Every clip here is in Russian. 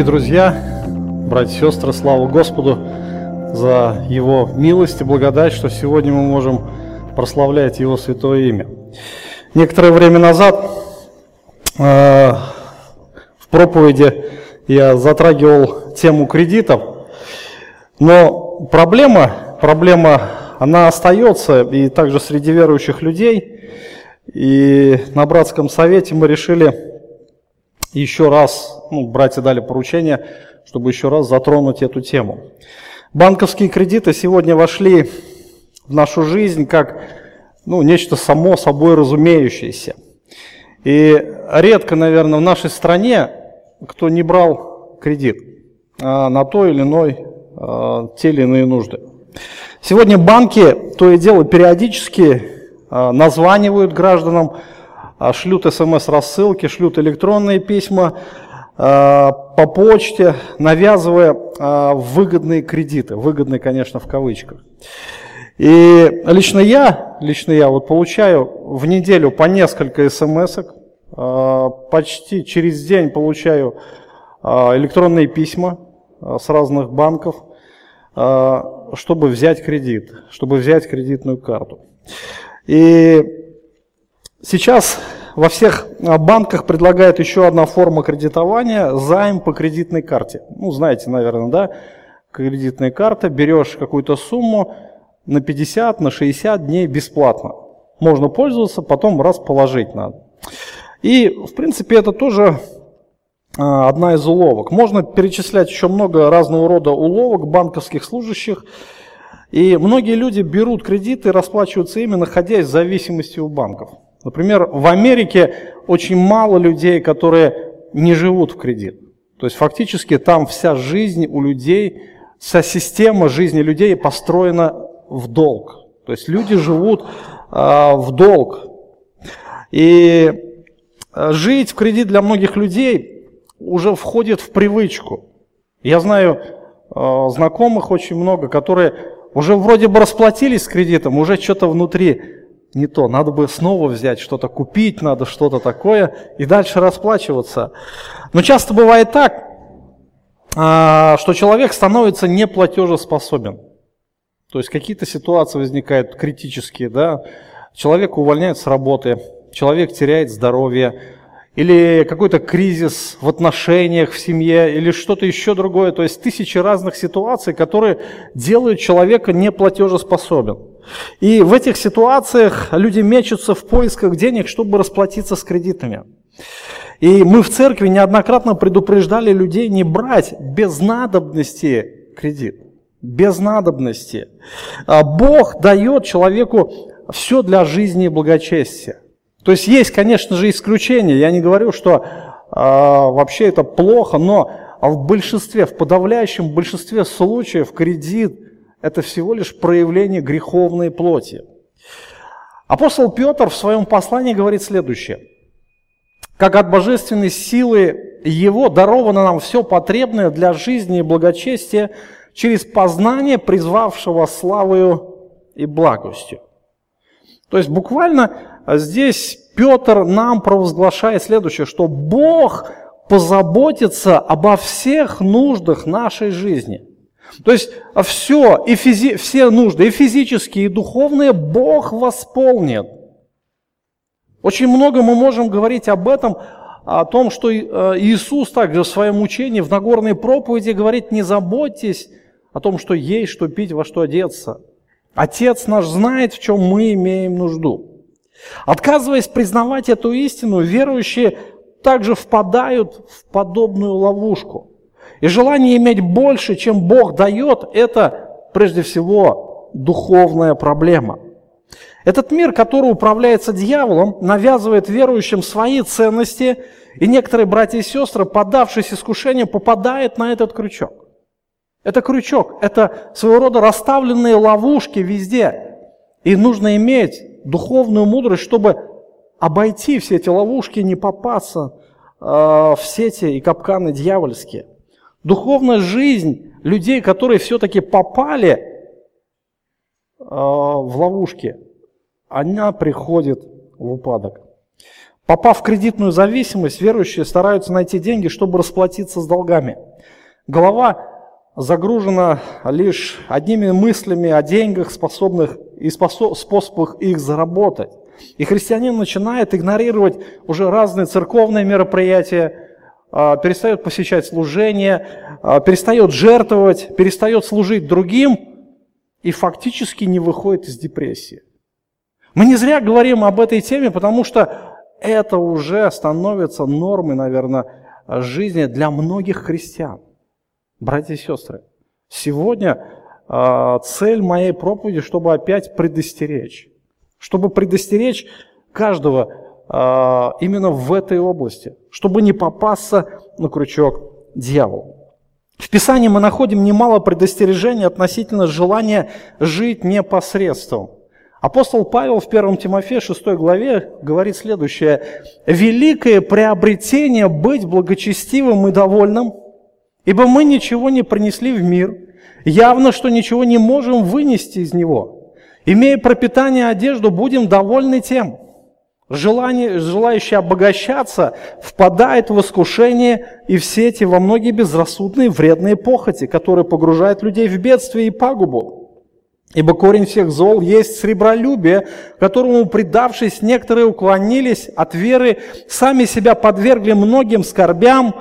Дорогие друзья, братья и сестры, слава Господу за Его милость и благодать, что сегодня мы можем прославлять Его святое имя. Некоторое время назад э, в проповеди я затрагивал тему кредитов, но проблема, проблема, она остается и также среди верующих людей. И на братском совете мы решили еще раз, ну, братья дали поручение, чтобы еще раз затронуть эту тему. Банковские кредиты сегодня вошли в нашу жизнь как ну, нечто само собой разумеющееся. И редко, наверное, в нашей стране кто не брал кредит а на то или иной, а, те или иные нужды. Сегодня банки то и дело периодически а, названивают гражданам, шлют смс-рассылки, шлют электронные письма а, по почте, навязывая а, выгодные кредиты. Выгодные, конечно, в кавычках. И лично я, лично я вот получаю в неделю по несколько смс почти через день получаю электронные письма с разных банков, чтобы взять кредит, чтобы взять кредитную карту. И Сейчас во всех а, банках предлагают еще одна форма кредитования – займ по кредитной карте. Ну, знаете, наверное, да? Кредитная карта, берешь какую-то сумму на 50, на 60 дней бесплатно. Можно пользоваться, потом раз положить надо. И, в принципе, это тоже а, одна из уловок. Можно перечислять еще много разного рода уловок банковских служащих. И многие люди берут кредиты и расплачиваются ими, находясь в зависимости у банков. Например, в Америке очень мало людей, которые не живут в кредит. То есть фактически там вся жизнь у людей, вся система жизни людей построена в долг. То есть люди живут э, в долг. И а, жить в кредит для многих людей уже входит в привычку. Я знаю э, знакомых очень много, которые уже вроде бы расплатились с кредитом, уже что-то внутри не то. Надо бы снова взять что-то, купить надо что-то такое и дальше расплачиваться. Но часто бывает так, а, что человек становится неплатежеспособен. То есть какие-то ситуации возникают критические, да, человек увольняют с работы, человек теряет здоровье, или какой-то кризис в отношениях в семье, или что-то еще другое. То есть тысячи разных ситуаций, которые делают человека неплатежеспособен. И в этих ситуациях люди мечутся в поисках денег, чтобы расплатиться с кредитами. И мы в церкви неоднократно предупреждали людей не брать без надобности кредит. Без надобности. А Бог дает человеку все для жизни и благочестия. То есть есть, конечно же, исключения. Я не говорю, что а, вообще это плохо, но в большинстве, в подавляющем большинстве случаев кредит – это всего лишь проявление греховной плоти. Апостол Петр в своем послании говорит следующее. «Как от божественной силы Его даровано нам все потребное для жизни и благочестия через познание призвавшего славою и благостью». То есть буквально здесь Петр нам провозглашает следующее, что Бог позаботится обо всех нуждах нашей жизни – то есть все, и физи, все нужды, и физические, и духовные, Бог восполнит. Очень много мы можем говорить об этом, о том, что э, Иисус также в своем учении, в Нагорной проповеди говорит, не заботьтесь о том, что есть, что пить, во что одеться. Отец наш знает, в чем мы имеем нужду. Отказываясь признавать эту истину, верующие также впадают в подобную ловушку. И желание иметь больше, чем Бог дает, это прежде всего духовная проблема. Этот мир, который управляется дьяволом, навязывает верующим свои ценности, и некоторые братья и сестры, подавшись искушению, попадают на этот крючок. Это крючок, это своего рода расставленные ловушки везде. И нужно иметь духовную мудрость, чтобы обойти все эти ловушки, не попасться э, в сети и капканы дьявольские. Духовная жизнь людей, которые все-таки попали э, в ловушки, она приходит в упадок. Попав в кредитную зависимость, верующие стараются найти деньги, чтобы расплатиться с долгами. Голова загружена лишь одними мыслями о деньгах, способных и способах их заработать. И христианин начинает игнорировать уже разные церковные мероприятия, перестает посещать служение, а, перестает жертвовать, перестает служить другим и фактически не выходит из депрессии. Мы не зря говорим об этой теме, потому что это уже становится нормой, наверное, жизни для многих христиан. Братья и сестры, сегодня э, цель моей проповеди, чтобы опять предостеречь. Чтобы предостеречь каждого именно в этой области. Чтобы не попасться на крючок дьявола. В Писании мы находим немало предостережений относительно желания жить непосредством. Апостол Павел в 1 Тимофея 6 главе говорит следующее. «Великое приобретение быть благочестивым и довольным, ибо мы ничего не принесли в мир, явно, что ничего не можем вынести из него. Имея пропитание одежду, будем довольны тем». Желание, желающий обогащаться впадает в искушение и в сети во многие безрассудные вредные похоти, которые погружают людей в бедствие и пагубу. Ибо корень всех зол есть сребролюбие, которому, предавшись, некоторые уклонились от веры, сами себя подвергли многим скорбям.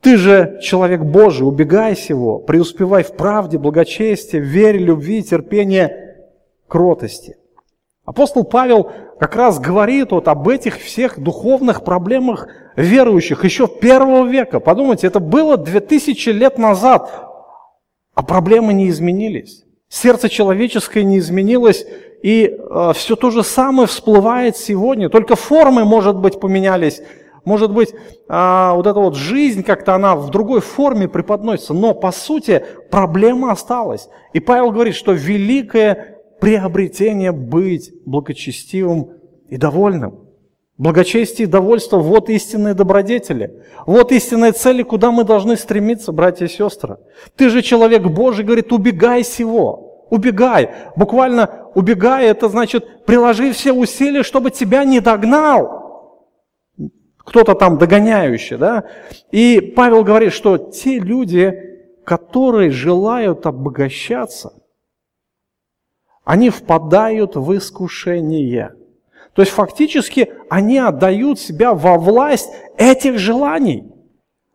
Ты же, человек Божий, убегай сего, преуспевай в правде, благочестии, вере, любви, терпении, кротости. Апостол Павел как раз говорит вот об этих всех духовных проблемах верующих еще первого века. Подумайте, это было 2000 лет назад, а проблемы не изменились. Сердце человеческое не изменилось, и э, все то же самое всплывает сегодня. Только формы, может быть, поменялись. Может быть, э, вот эта вот жизнь как-то она в другой форме преподносится. Но, по сути, проблема осталась. И Павел говорит, что великое приобретение быть благочестивым и довольным. Благочестие и довольство – вот истинные добродетели. Вот истинные цели, куда мы должны стремиться, братья и сестры. Ты же человек Божий, говорит, убегай сего. Убегай. Буквально убегай, это значит, приложи все усилия, чтобы тебя не догнал. Кто-то там догоняющий, да? И Павел говорит, что те люди, которые желают обогащаться, они впадают в искушение – то есть фактически они отдают себя во власть этих желаний.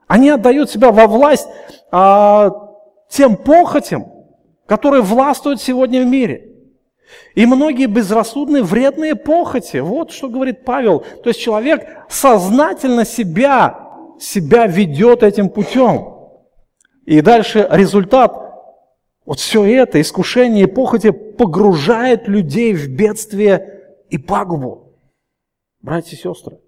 Они отдают себя во власть а, тем похотям, которые властвуют сегодня в мире. И многие безрассудные, вредные похоти. Вот что говорит Павел. То есть человек сознательно себя, себя ведет этим путем. И дальше результат. Вот все это, искушение и похоти погружает людей в бедствие и пагубу. Братья и сестры,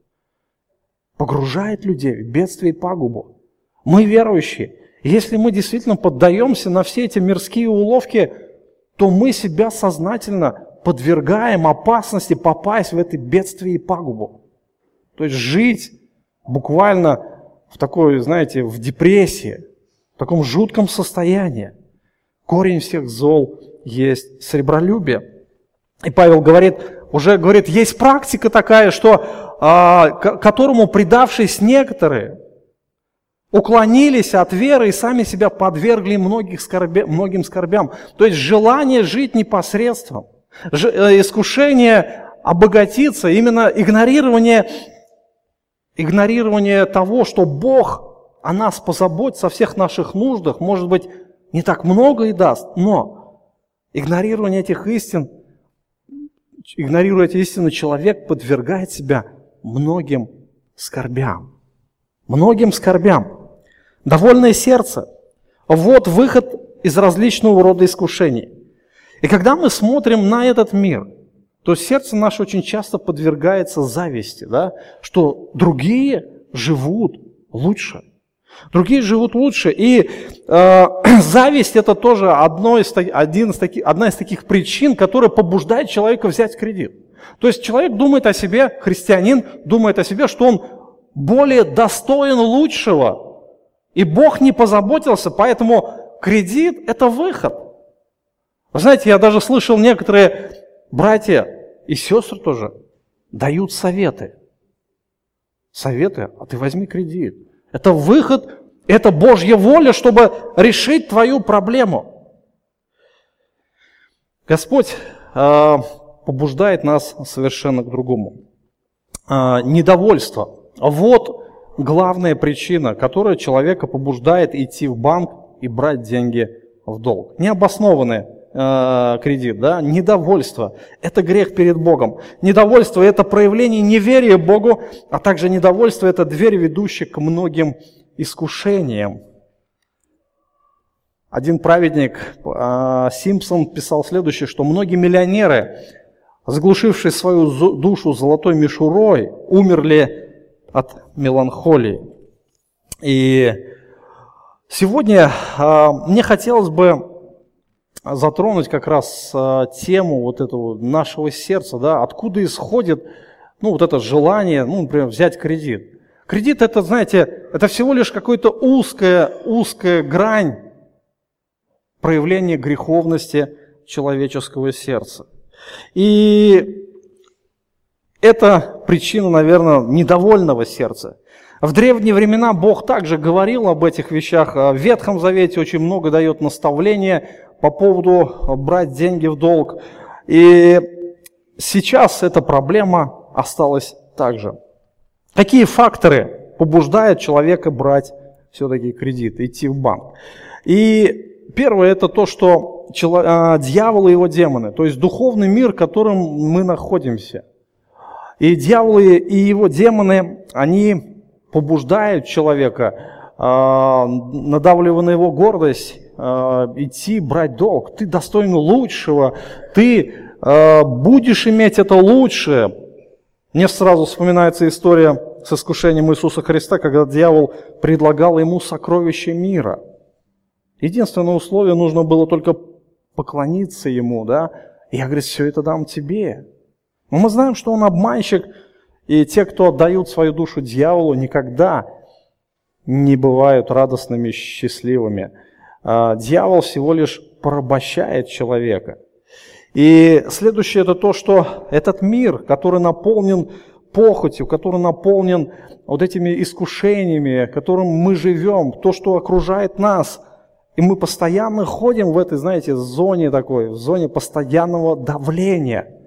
погружает людей в бедствие и пагубу. Мы верующие. Если мы действительно поддаемся на все эти мирские уловки, то мы себя сознательно подвергаем опасности попасть в это бедствие и пагубу. То есть жить буквально в такой, знаете, в депрессии, в таком жутком состоянии. Корень всех зол есть сребролюбие. И Павел говорит, уже говорит, есть практика такая, что, а, к которому предавшись некоторые, уклонились от веры и сами себя подвергли многих скорбя, многим скорбям. То есть желание жить непосредством, ж, э, искушение обогатиться, именно игнорирование, игнорирование того, что Бог о нас позаботится, о всех наших нуждах, может быть, не так много и даст, но игнорирование этих истин – игнорируя эти истины, человек подвергает себя многим скорбям. Многим скорбям. Довольное сердце. Вот выход из различного рода искушений. И когда мы смотрим на этот мир, то сердце наше очень часто подвергается зависти, да? что другие живут лучше – Другие живут лучше. И э, зависть это тоже одно из, один из таки, одна из таких причин, которая побуждает человека взять кредит. То есть человек думает о себе, христианин думает о себе, что он более достоин лучшего. И Бог не позаботился, поэтому кредит – это выход. Вы знаете, я даже слышал некоторые братья и сестры тоже дают советы. советы, а ты возьми кредит. Это выход, это Божья воля, чтобы решить твою проблему. Господь э, побуждает нас совершенно к другому. Э, недовольство. Вот главная причина, которая человека побуждает идти в банк и брать деньги в долг. Необоснованный э, кредит, да, недовольство – это грех перед Богом. Недовольство – это проявление неверия Богу, а также недовольство – это дверь, ведущая к многим искушениям. Один праведник, э, Симпсон, писал следующее, что многие миллионеры, заглушившие свою душу золотой мишурой, умерли от меланхолии. И сегодня э, мне хотелось бы затронуть как раз э, тему вот этого нашего сердца, да, откуда исходит ну, вот это желание, ну, например, взять кредит. Кредит это, знаете, это всего лишь какая-то узкая, узкая грань проявления греховности человеческого сердца. И это причина, наверное, недовольного сердца. В древние времена Бог также говорил об этих вещах. В Ветхом Завете очень много дает наставления по поводу брать деньги в долг. И сейчас эта проблема осталась также. Какие факторы побуждают человека брать все-таки кредит, идти в банк? И первое это то, что а, дьявол и его демоны, то есть духовный мир, в котором мы находимся – и дьяволы и его демоны, они побуждают человека, а, надавливая на его гордость, а, идти брать долг. Ты достоин лучшего, ты будешь иметь это лучшее. Мне сразу вспоминается история с искушением Иисуса Христа, когда дьявол предлагал ему сокровища мира. Единственное условие, нужно было только поклониться ему, да, и я говорю, все это дам тебе. Но мы знаем, что он обманщик, и те, кто отдают свою душу дьяволу, никогда не бывают радостными, счастливыми. А, дьявол всего лишь порабощает человека. И следующее это то, что этот мир, который наполнен похотью, который наполнен вот этими искушениями, которым мы живем, то, что окружает нас, и мы постоянно ходим в этой, знаете, зоне такой, в зоне постоянного давления –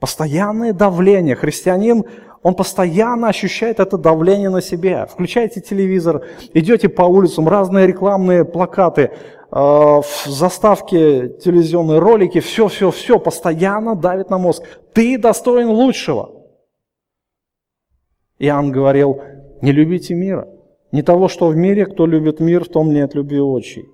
Постоянное давление. Христианин, он постоянно ощущает это давление на себе. Включаете телевизор, идете по улицам, разные рекламные плакаты, э, заставки, телевизионные ролики, все-все-все постоянно давит на мозг. Ты достоин лучшего. Иоанн говорил, не любите мира. Не того, что в мире, кто любит мир, в том нет любви отчей.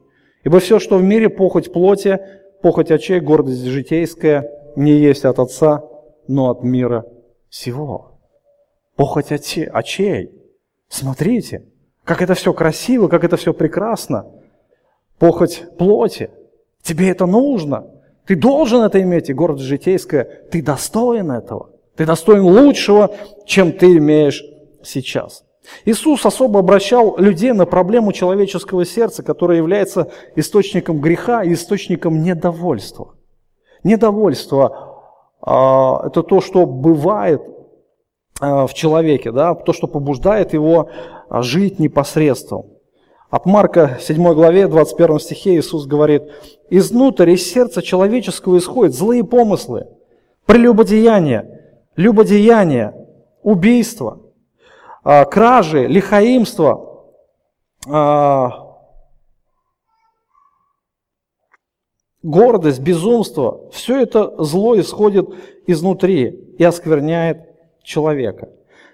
Ибо все, что в мире, похоть плоти, похоть очей, гордость житейская, не есть от Отца, но от мира всего. Похоть очей. Смотрите, как это все красиво, как это все прекрасно. Похоть плоти. Тебе это нужно. Ты должен это иметь, и город житейская, ты достоин этого. Ты достоин лучшего, чем ты имеешь сейчас. Иисус особо обращал людей на проблему человеческого сердца, которая является источником греха и источником недовольства. Недовольство а, это то, что бывает в человеке, да, то, что побуждает его а, жить непосредством. От Марка 7 главе 21 стихе Иисус говорит, «Изнутрь из сердца человеческого исходят злые помыслы, прелюбодеяние, любодеяние, убийство, кражи, лихаимство, гордость, безумство, все это зло исходит изнутри и оскверняет человека.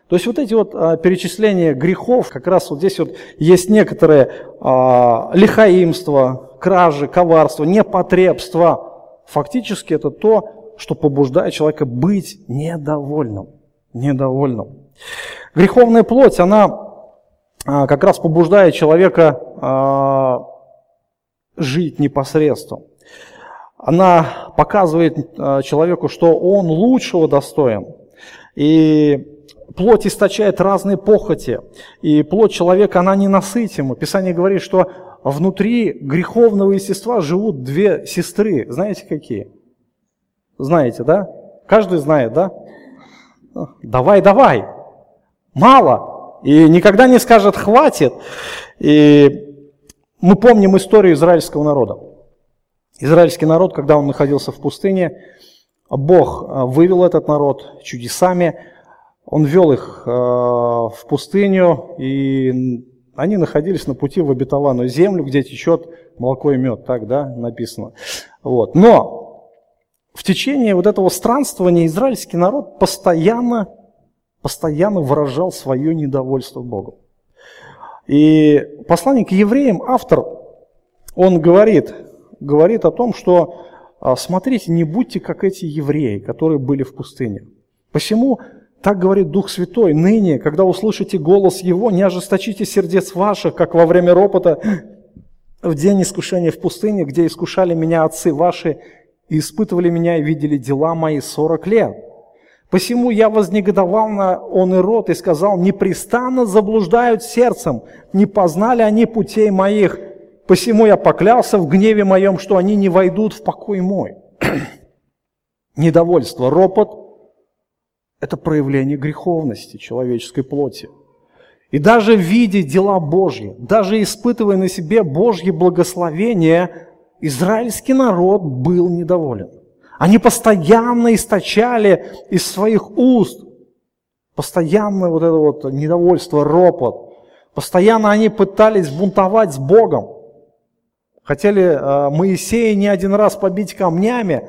То есть вот эти вот а, перечисления грехов, как раз вот здесь вот есть некоторые а, лихаимство, кражи, коварство, непотребство. Фактически это то, что побуждает человека быть недовольным. Недовольным. Греховная плоть, она а, как раз побуждает человека а, жить непосредством она показывает э, человеку, что он лучшего достоин. И плоть источает разные похоти. И плоть человека, она ненасытима. Писание говорит, что внутри греховного естества живут две сестры. Знаете какие? Знаете, да? Каждый знает, да? Давай, давай. Мало. И никогда не скажет «хватит». И мы помним историю израильского народа. Израильский народ, когда он находился в пустыне, Бог а, вывел этот народ чудесами, Он вел их а, в пустыню, и они находились на пути в обетованную землю, где течет молоко и мед, так да, написано. Вот. Но в течение вот этого странствования израильский народ постоянно, постоянно выражал свое недовольство Богом. И посланник евреям, автор, он говорит, говорит о том, что смотрите, не будьте как эти евреи, которые были в пустыне. Посему, так говорит Дух Святой, ныне, когда услышите голос Его, не ожесточите сердец ваших, как во время ропота в день искушения в пустыне, где искушали меня отцы ваши, и испытывали меня и видели дела мои сорок лет. Посему я вознегодовал на он и рот и сказал, непрестанно заблуждают сердцем, не познали они путей моих, Посему я поклялся в гневе моем, что они не войдут в покой мой. Недовольство, ропот – это проявление греховности человеческой плоти. И даже видя дела Божьи, даже испытывая на себе Божье благословение, израильский народ был недоволен. Они постоянно источали из своих уст, постоянно вот это вот недовольство, ропот. Постоянно они пытались бунтовать с Богом. Хотели э, Моисея не один раз побить камнями,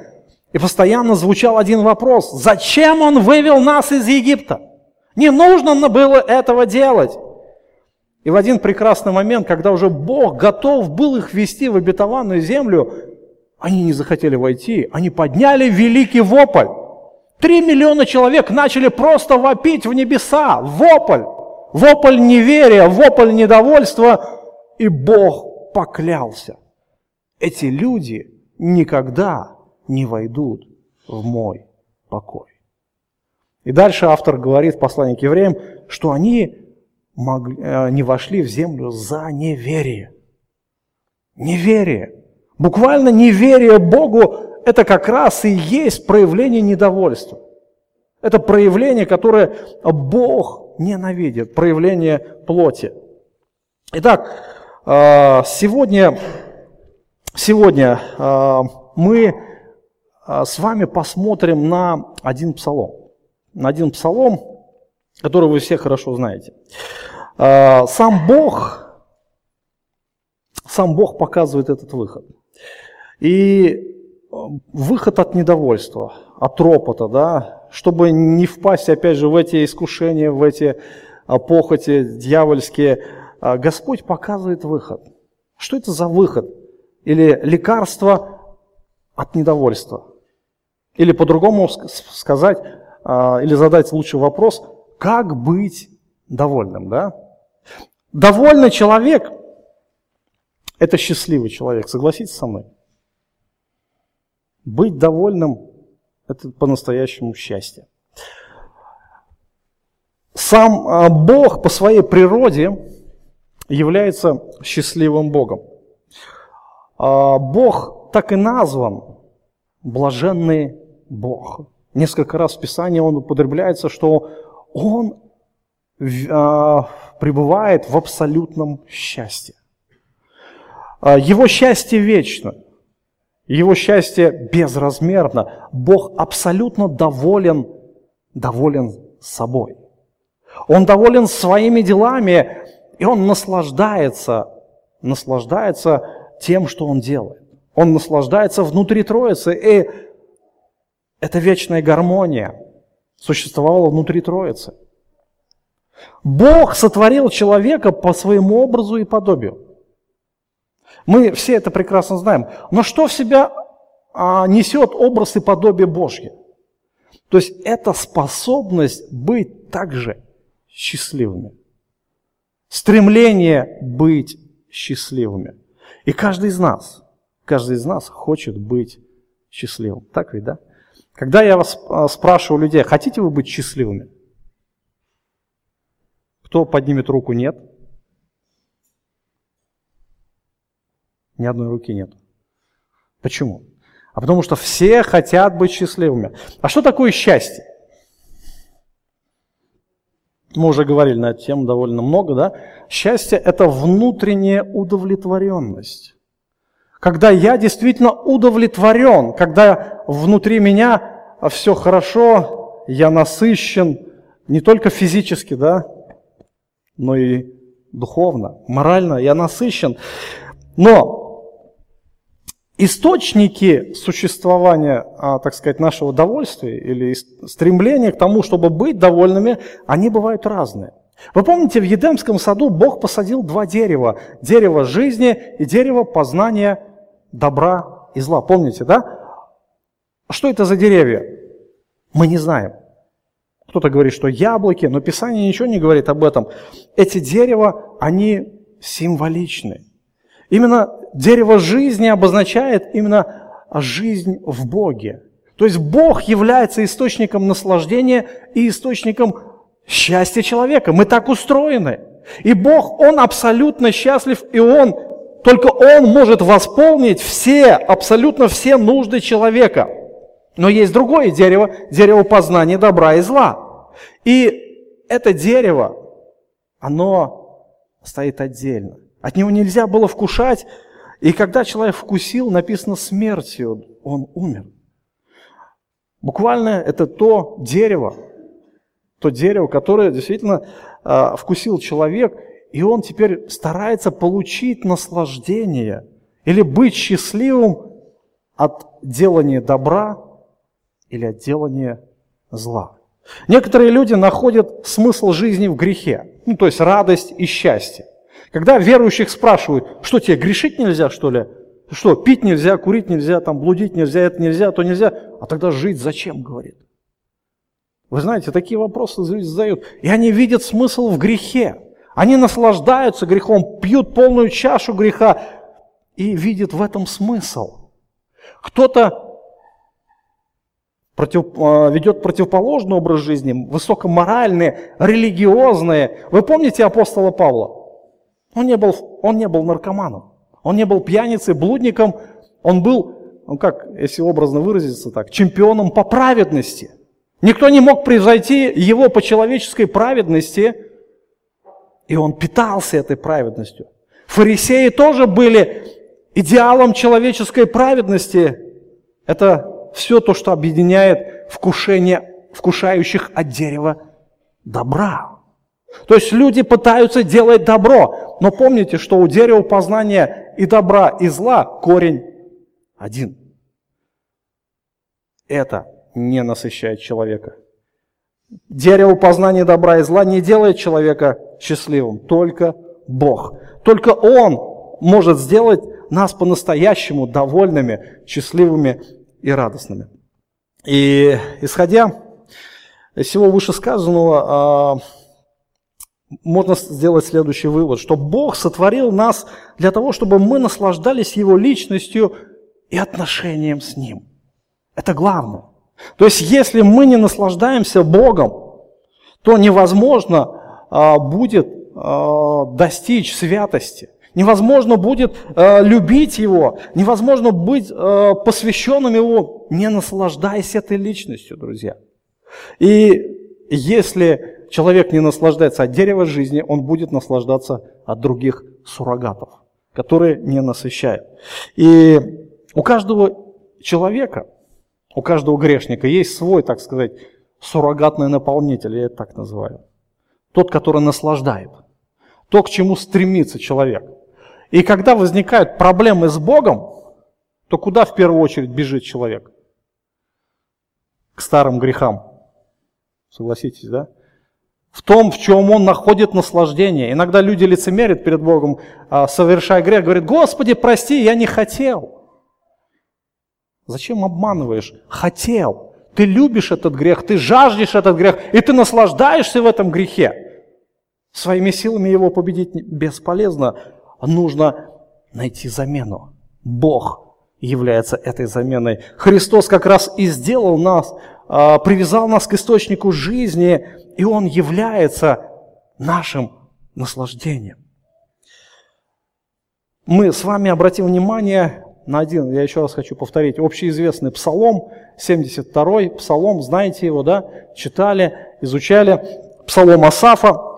и постоянно звучал один вопрос. Зачем он вывел нас из Египта? Не нужно было этого делать. И в один прекрасный момент, когда уже Бог готов был их ввести в обетованную землю, они не захотели войти, они подняли великий вопль. Три миллиона человек начали просто вопить в небеса. Вопль. Вопль неверия, вопль недовольства. И Бог поклялся эти люди никогда не войдут в мой покой. И дальше автор говорит в послании к евреям, что они могли, э, не вошли в землю за неверие. Неверие. Буквально неверие Богу – это как раз и есть проявление недовольства. Это проявление, которое Бог ненавидит, проявление плоти. Итак, э, сегодня Сегодня а, мы а, с вами посмотрим на один псалом. На один псалом, который вы все хорошо знаете. А, сам Бог, сам Бог показывает этот выход. И выход от недовольства, от ропота, да, чтобы не впасть, опять же, в эти искушения, в эти похоти дьявольские, Господь показывает выход. Что это за выход? Или лекарство от недовольства. Или по-другому сказать, а, или задать лучший вопрос, как быть довольным, да? Довольный человек – это счастливый человек, согласитесь со мной? Быть довольным – это по-настоящему счастье. Сам а, Бог по своей природе является счастливым Богом. А, Бог так и назван, блаженный Бог. Несколько раз в Писании он употребляется, что он а, пребывает в абсолютном счастье. А, его счастье вечно, его счастье безразмерно. Бог абсолютно доволен, доволен собой. Он доволен своими делами, и он наслаждается, наслаждается тем, что он делает. Он наслаждается внутри Троицы, и эта вечная гармония существовала внутри Троицы. Бог сотворил человека по своему образу и подобию. Мы все это прекрасно знаем. Но что в себя а, несет образ и подобие Божье? То есть это способность быть также счастливыми. Стремление быть счастливыми. И каждый из нас, каждый из нас хочет быть счастливым. Так ведь, да? Когда я вас а, спрашиваю людей, хотите вы быть счастливыми? Кто поднимет руку «нет»? Ни одной руки нет. Почему? А потому что все хотят быть счастливыми. А что такое счастье? Мы уже говорили на эту тему довольно много, да? Счастье – это внутренняя удовлетворенность. Когда я действительно удовлетворен, когда внутри меня все хорошо, я насыщен, не только физически, да, но и духовно, морально я насыщен. Но источники существования, а, так сказать, нашего удовольствия или стремления к тому, чтобы быть довольными, они бывают разные. Вы помните, в Едемском саду Бог посадил два дерева. Дерево жизни и дерево познания добра и зла. Помните, да? Что это за деревья? Мы не знаем. Кто-то говорит, что яблоки, но Писание ничего не говорит об этом. Эти дерева, они символичны. Именно дерево жизни обозначает именно жизнь в Боге. То есть Бог является источником наслаждения и источником счастья человека. Мы так устроены. И Бог, Он абсолютно счастлив, и Он, только Он может восполнить все, абсолютно все нужды человека – но есть другое дерево, дерево познания добра и зла. И это дерево, оно стоит отдельно. От него нельзя было вкушать. И когда человек вкусил, написано смертью, он умер. Буквально это то дерево, то дерево, которое действительно э, вкусил человек, и он теперь старается получить наслаждение или быть счастливым от делания добра или отделание зла. Некоторые люди находят смысл жизни в грехе, ну, то есть радость и счастье. Когда верующих спрашивают, что тебе, грешить нельзя, что ли? Что, пить нельзя, курить нельзя, там, блудить нельзя, это нельзя, то нельзя. А тогда жить зачем, говорит? Вы знаете, такие вопросы задают. И они видят смысл в грехе. Они наслаждаются грехом, пьют полную чашу греха и видят в этом смысл. Кто-то против, а, ведет противоположный образ жизни, высокоморальный, религиозный. Вы помните апостола Павла? Он не был, он не был наркоманом, он не был пьяницей, блудником, он был, ну как, если образно выразиться так, чемпионом по праведности. Никто не мог превзойти его по человеческой праведности, и он питался этой праведностью. Фарисеи тоже были идеалом человеческой праведности. Это все то, что объединяет вкушение вкушающих от дерева добра. То есть люди пытаются делать добро, но помните, что у дерева познания и добра, и зла корень один. Это не насыщает человека. Дерево познания добра и зла не делает человека счастливым, только Бог. Только Он может сделать нас по-настоящему довольными, счастливыми и радостными. И исходя из всего вышесказанного, а, можно сделать следующий вывод, что Бог сотворил нас для того, чтобы мы наслаждались Его личностью и отношением с Ним. Это главное. То есть, если мы не наслаждаемся Богом, то невозможно а, будет а, достичь святости – Невозможно будет э, любить Его, невозможно быть э, посвященным Его, не наслаждаясь этой личностью, друзья. И если человек не наслаждается от дерева жизни, он будет наслаждаться от других суррогатов, которые не насыщают. И у каждого человека, у каждого грешника есть свой, так сказать, суррогатный наполнитель, я это так называю. Тот, который наслаждает. То, к чему стремится человек – и когда возникают проблемы с Богом, то куда в первую очередь бежит человек? К старым грехам. Согласитесь, да? В том, в чем он находит наслаждение. Иногда люди лицемерят перед Богом, а, совершая грех, говорят, Господи, прости, я не хотел. Зачем обманываешь? Хотел. Ты любишь этот грех, ты жаждешь этот грех, и ты наслаждаешься в этом грехе. Своими силами его победить бесполезно нужно найти замену. Бог является этой заменой. Христос как раз и сделал нас, привязал нас к источнику жизни, и Он является нашим наслаждением. Мы с вами обратим внимание на один, я еще раз хочу повторить, общеизвестный псалом, 72-й псалом, знаете его, да, читали, изучали. псалом Асафа.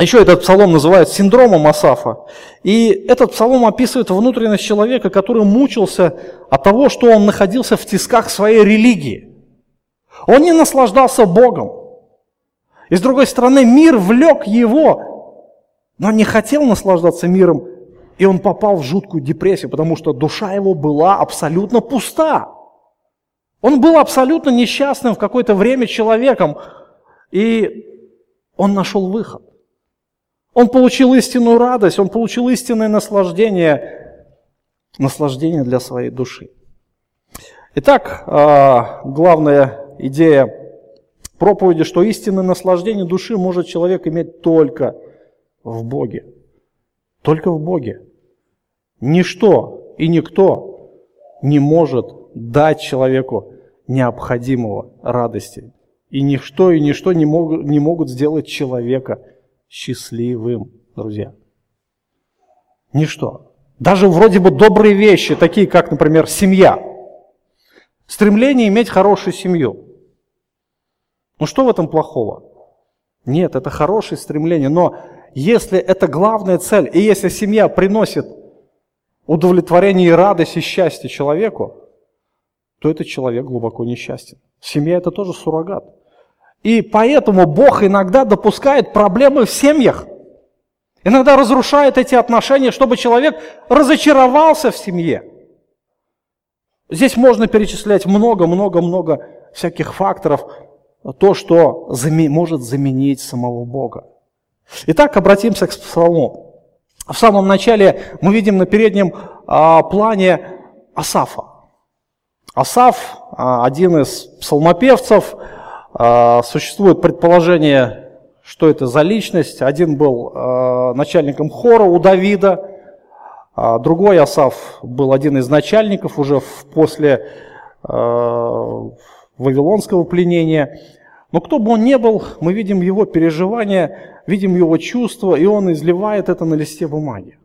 Еще этот псалом называют синдромом Асафа. И этот псалом описывает внутренность человека, который мучился от того, что он находился в тисках своей религии. Он не наслаждался Богом. И с другой стороны, мир влек его, но не хотел наслаждаться миром, и он попал в жуткую депрессию, потому что душа его была абсолютно пуста. Он был абсолютно несчастным в какое-то время человеком, и он нашел выход. Он получил истинную радость, он получил истинное наслаждение, наслаждение для своей души. Итак, а, главная идея проповеди, что истинное наслаждение души может человек иметь только в Боге. Только в Боге. Ничто и никто не может дать человеку необходимого радости. И ничто и ничто не могут, не могут сделать человека счастливым, друзья. Ничто. Даже вроде бы добрые вещи, такие как, например, семья. Стремление иметь хорошую семью. Ну что в этом плохого? Нет, это хорошее стремление, но если это главная цель, и если семья приносит удовлетворение и радость и счастье человеку, то этот человек глубоко несчастен. Семья это тоже суррогат. И поэтому Бог иногда допускает проблемы в семьях. Иногда разрушает эти отношения, чтобы человек разочаровался в семье. Здесь можно перечислять много-много-много всяких факторов, то, что может заменить самого Бога. Итак, обратимся к псалму. В самом начале мы видим на переднем а, плане Асафа. Асаф, а, один из псалмопевцев, а, существует предположение, что это за личность. Один был начальником хора у Давида, другой Асаф был один из начальников уже после вавилонского пленения. Но кто бы он ни был, мы видим его переживания, видим его чувства, и он изливает это на листе бумаги.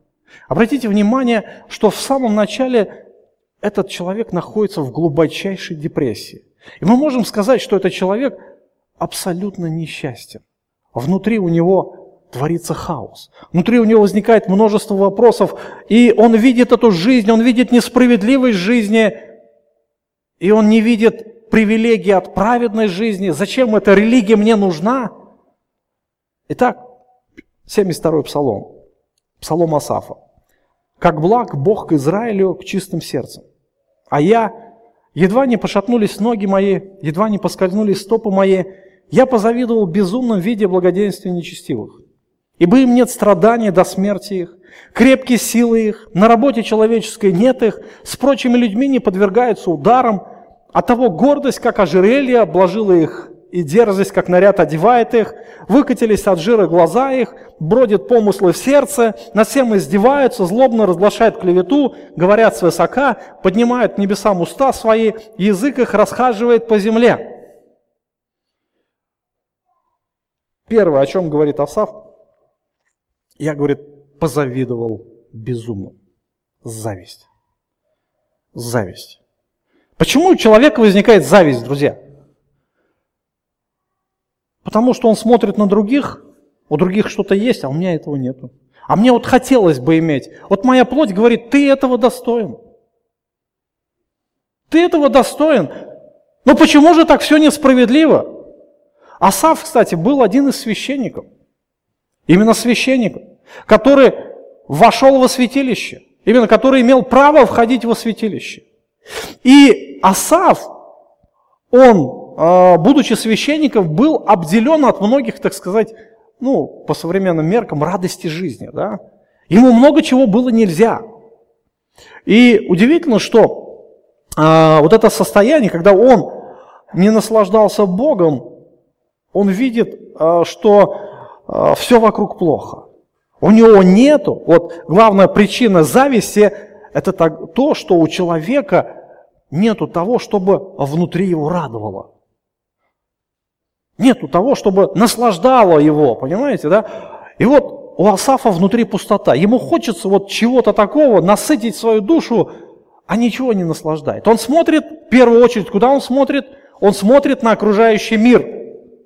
Обратите внимание, что в самом начале этот человек находится в глубочайшей депрессии. И мы можем сказать, что этот человек абсолютно несчастен. Внутри у него творится хаос. Внутри у него возникает множество вопросов, и он видит эту жизнь, он видит несправедливость жизни, и он не видит привилегии от праведной жизни. Зачем эта религия мне нужна? Итак, 72-й псалом, псалом Асафа. «Как благ Бог к Израилю к чистым сердцем, а я, едва не пошатнулись ноги мои, едва не поскользнулись стопы мои, я позавидовал безумном виде благоденствия нечестивых. Ибо им нет страданий до смерти их, крепкие силы их, на работе человеческой нет их, с прочими людьми не подвергаются ударам, а того гордость, как ожерелье, обложила их и дерзость, как наряд, одевает их, выкатились от жира глаза их, бродят помыслы в сердце, над всем издеваются, злобно разглашают клевету, говорят свысока, поднимают небесам уста свои, язык их расхаживает по земле. Первое, о чем говорит Асав, я, говорит, позавидовал безумно. Зависть. Зависть. Почему у человека возникает зависть, друзья? Потому что он смотрит на других, у других что-то есть, а у меня этого нету. А мне вот хотелось бы иметь. Вот моя плоть говорит, ты этого достоин. Ты этого достоин. Но почему же так все несправедливо? Асав, кстати, был один из священников. Именно священников, который вошел во святилище. Именно который имел право входить во святилище. И Асав, он а, будучи священником, был обделен от многих, так сказать, ну, по современным меркам, радости жизни. Да? Ему много чего было нельзя. И удивительно, что а, вот это состояние, когда он не наслаждался Богом, он видит, а, что все вокруг плохо. У него нету, вот главная причина зависти, это то, что у человека нету того, чтобы внутри его радовало. Нету того, чтобы наслаждало его, понимаете, да? И вот у Асафа внутри пустота. Ему хочется вот чего-то такого, насытить свою душу, а ничего не наслаждает. Он смотрит, в первую очередь, куда он смотрит? Он смотрит на окружающий мир.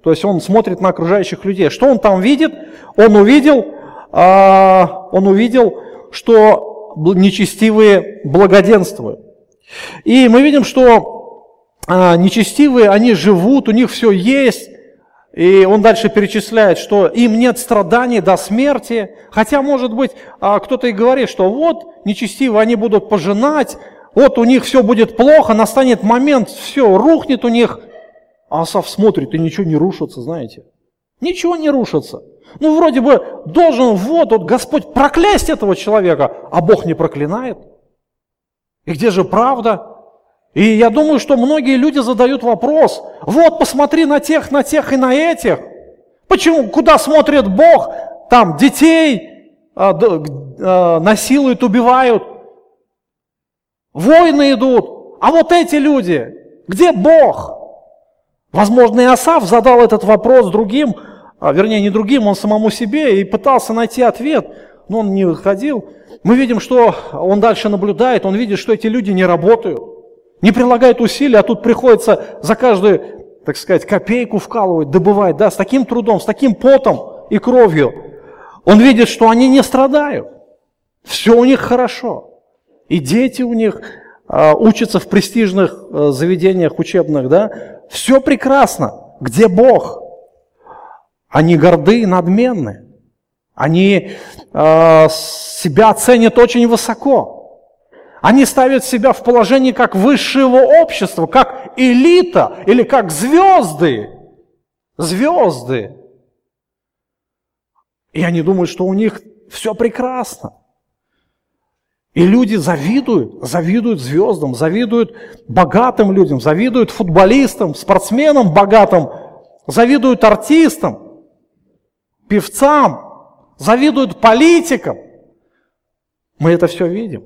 То есть он смотрит на окружающих людей. Что он там видит? Он увидел, а, он увидел, что нечестивые благоденствуют. И мы видим, что а, нечестивые, они живут, у них все есть, и он дальше перечисляет, что им нет страданий до смерти. Хотя, может быть, а, кто-то и говорит, что вот нечестивые они будут пожинать, вот у них все будет плохо, настанет момент, все рухнет у них. А Асав смотрит, и ничего не рушится, знаете. Ничего не рушится. Ну, вроде бы должен вот, вот Господь проклясть этого человека, а Бог не проклинает. И где же правда? И я думаю, что многие люди задают вопрос, вот посмотри на тех, на тех и на этих. Почему, куда смотрит Бог? Там детей а, а, насилуют, убивают, войны идут. А вот эти люди, где Бог? Возможно, и Асав задал этот вопрос другим, а, вернее, не другим, он самому себе, и пытался найти ответ, но он не выходил. Мы видим, что он дальше наблюдает, он видит, что эти люди не работают не прилагает усилий, а тут приходится за каждую, так сказать, копейку вкалывать, добывать, да, с таким трудом, с таким потом и кровью. Он видит, что они не страдают. Все у них хорошо. И дети у них а, учатся в престижных а, заведениях учебных, да. Все прекрасно. Где Бог? Они горды и надменны. Они а, себя ценят очень высоко. Они ставят себя в положение как высшего общества, как элита или как звезды. Звезды. И они думают, что у них все прекрасно. И люди завидуют, завидуют звездам, завидуют богатым людям, завидуют футболистам, спортсменам богатым, завидуют артистам, певцам, завидуют политикам. Мы это все видим.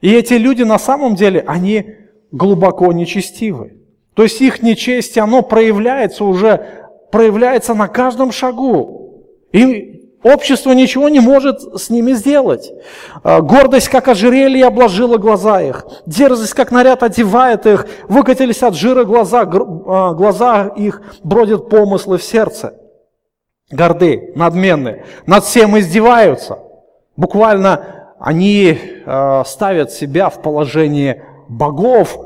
И эти люди на самом деле, они глубоко нечестивы. То есть их нечестие, оно проявляется уже, проявляется на каждом шагу. И общество ничего не может с ними сделать. А, гордость, как ожерелье, обложила глаза их. Дерзость, как наряд, одевает их. Выкатились от жира глаза, а, глаза их бродят помыслы в сердце. Горды, надменные, над всем издеваются. Буквально они э, ставят себя в положение богов,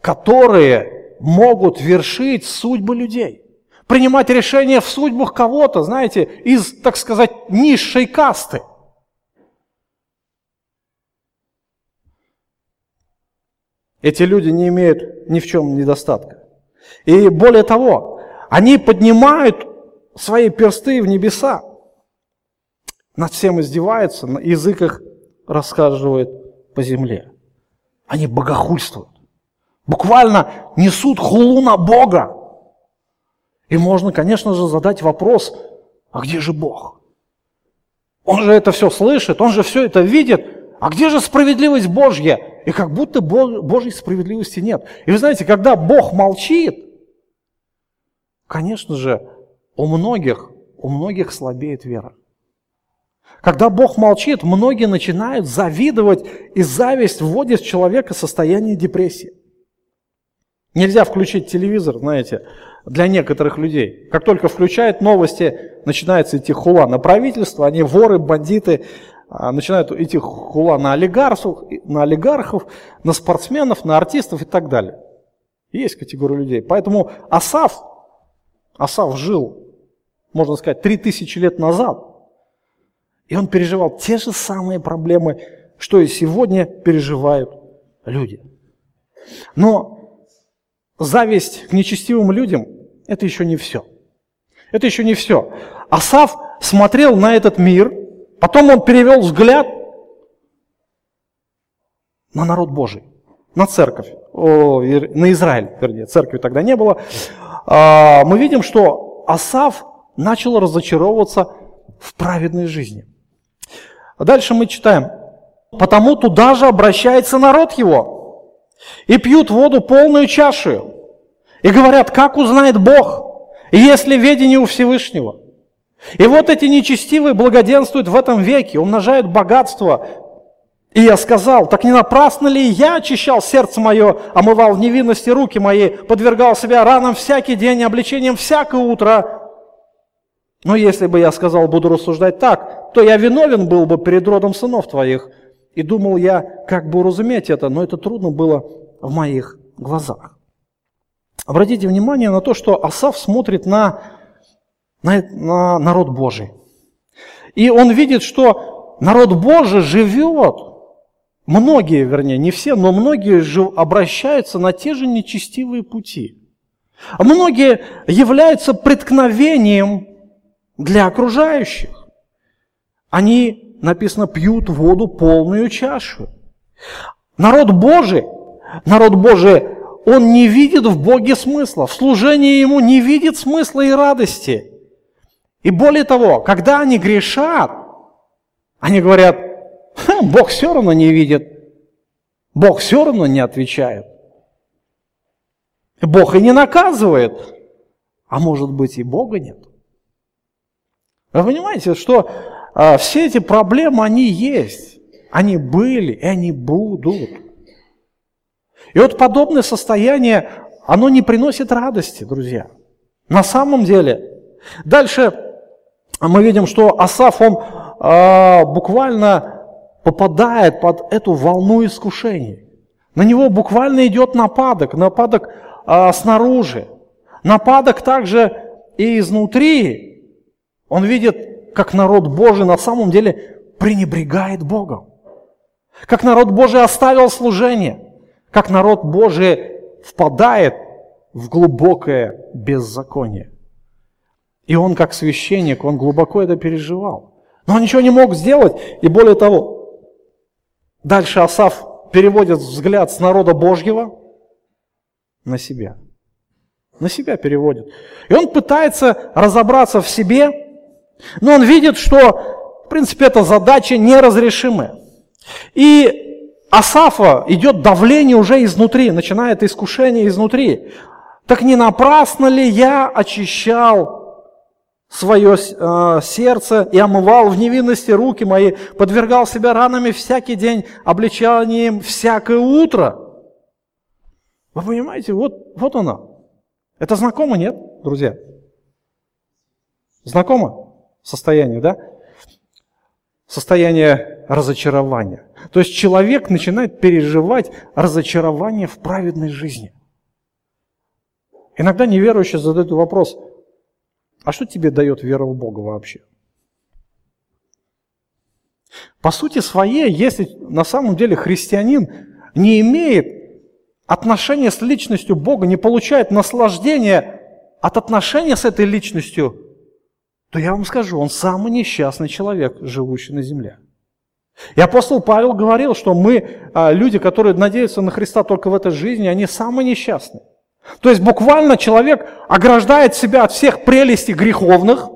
которые могут вершить судьбы людей. Принимать решения в судьбах кого-то, знаете, из, так сказать, низшей касты. Эти люди не имеют ни в чем недостатка. И более того, они поднимают свои персты в небеса, над всем издеваются, язык их расхаживают по земле. Они богохульствуют. Буквально несут хулу на Бога. И можно, конечно же, задать вопрос, а где же Бог? Он же это все слышит, он же все это видит. А где же справедливость Божья? И как будто Божьей справедливости нет. И вы знаете, когда Бог молчит, конечно же, у многих, у многих слабеет вера. Когда Бог молчит, многие начинают завидовать, и зависть вводит человека состояние депрессии. Нельзя включить телевизор, знаете, для некоторых людей. Как только включают новости, начинается идти хула на правительство, они воры, бандиты, а, начинают идти хула на олигархов, на олигархов, на спортсменов, на артистов и так далее. Есть категория людей. Поэтому Асав, Асав жил, можно сказать, 3000 лет назад. И он переживал те же самые проблемы, что и сегодня переживают люди. Но зависть к нечестивым людям – это еще не все. Это еще не все. Асав смотрел на этот мир, потом он перевел взгляд на народ Божий, на церковь, о, на Израиль, вернее, церкви тогда не было. А, мы видим, что Асав начал разочаровываться в праведной жизни – а дальше мы читаем. «Потому туда же обращается народ его, и пьют воду полную чашу, и говорят, как узнает Бог, если ведение у Всевышнего». И вот эти нечестивые благоденствуют в этом веке, умножают богатство, И я сказал, так не напрасно ли я очищал сердце мое, омывал в невинности руки мои, подвергал себя ранам всякий день, обличением всякое утро. Но если бы я сказал, буду рассуждать так, то я виновен был бы перед родом сынов твоих. И думал я, как бы уразуметь это, но это трудно было в моих глазах. Обратите внимание на то, что Асав смотрит на, на, на народ Божий. И он видит, что народ Божий живет, многие, вернее, не все, но многие обращаются на те же нечестивые пути. Многие являются преткновением для окружающих. Они, написано, пьют воду полную чашу. Народ Божий, народ Божий, он не видит в Боге смысла, в служении Ему не видит смысла и радости. И более того, когда они грешат, они говорят, Бог все равно не видит, Бог все равно не отвечает. Бог и не наказывает, а может быть и Бога нет. Вы понимаете, что а, все эти проблемы, они есть, они были и они будут. И вот подобное состояние, оно не приносит радости, друзья. На самом деле. Дальше мы видим, что Асаф, он а, буквально попадает под эту волну искушений. На него буквально идет нападок, нападок а, снаружи, нападок также и изнутри, он видит, как народ Божий на самом деле пренебрегает Богом. Как народ Божий оставил служение. Как народ Божий впадает в глубокое беззаконие. И он, как священник, он глубоко это переживал. Но он ничего не мог сделать. И более того, дальше Асав переводит взгляд с народа Божьего на себя. На себя переводит. И он пытается разобраться в себе, но он видит, что, в принципе, эта задача неразрешимая. И Асафа идет давление уже изнутри, начинает искушение изнутри. Так не напрасно ли я очищал свое э, сердце и омывал в невинности руки мои, подвергал себя ранами всякий день, обличанием всякое утро? Вы понимаете, вот, вот она. Это знакомо, нет, друзья? Знакомо? Состояние, да? Состояние разочарования. То есть человек начинает переживать разочарование в праведной жизни. Иногда неверующие задают вопрос, а что тебе дает вера в Бога вообще? По сути своей, если на самом деле христианин не имеет отношения с личностью Бога, не получает наслаждения от отношения с этой личностью, то я вам скажу, он самый несчастный человек, живущий на земле. И апостол Павел говорил, что мы, а, люди, которые надеются на Христа только в этой жизни, они самые несчастные. То есть буквально человек ограждает себя от всех прелестей греховных,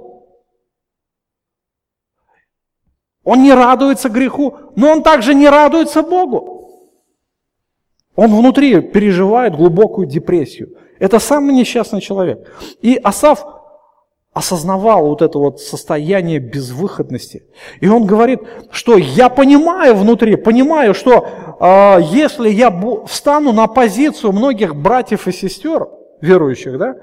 он не радуется греху, но он также не радуется Богу. Он внутри переживает глубокую депрессию. Это самый несчастный человек. И Асав осознавал вот это вот состояние безвыходности. И он говорит, что я понимаю внутри, понимаю, что э, если я встану на позицию многих братьев и сестер, верующих, да,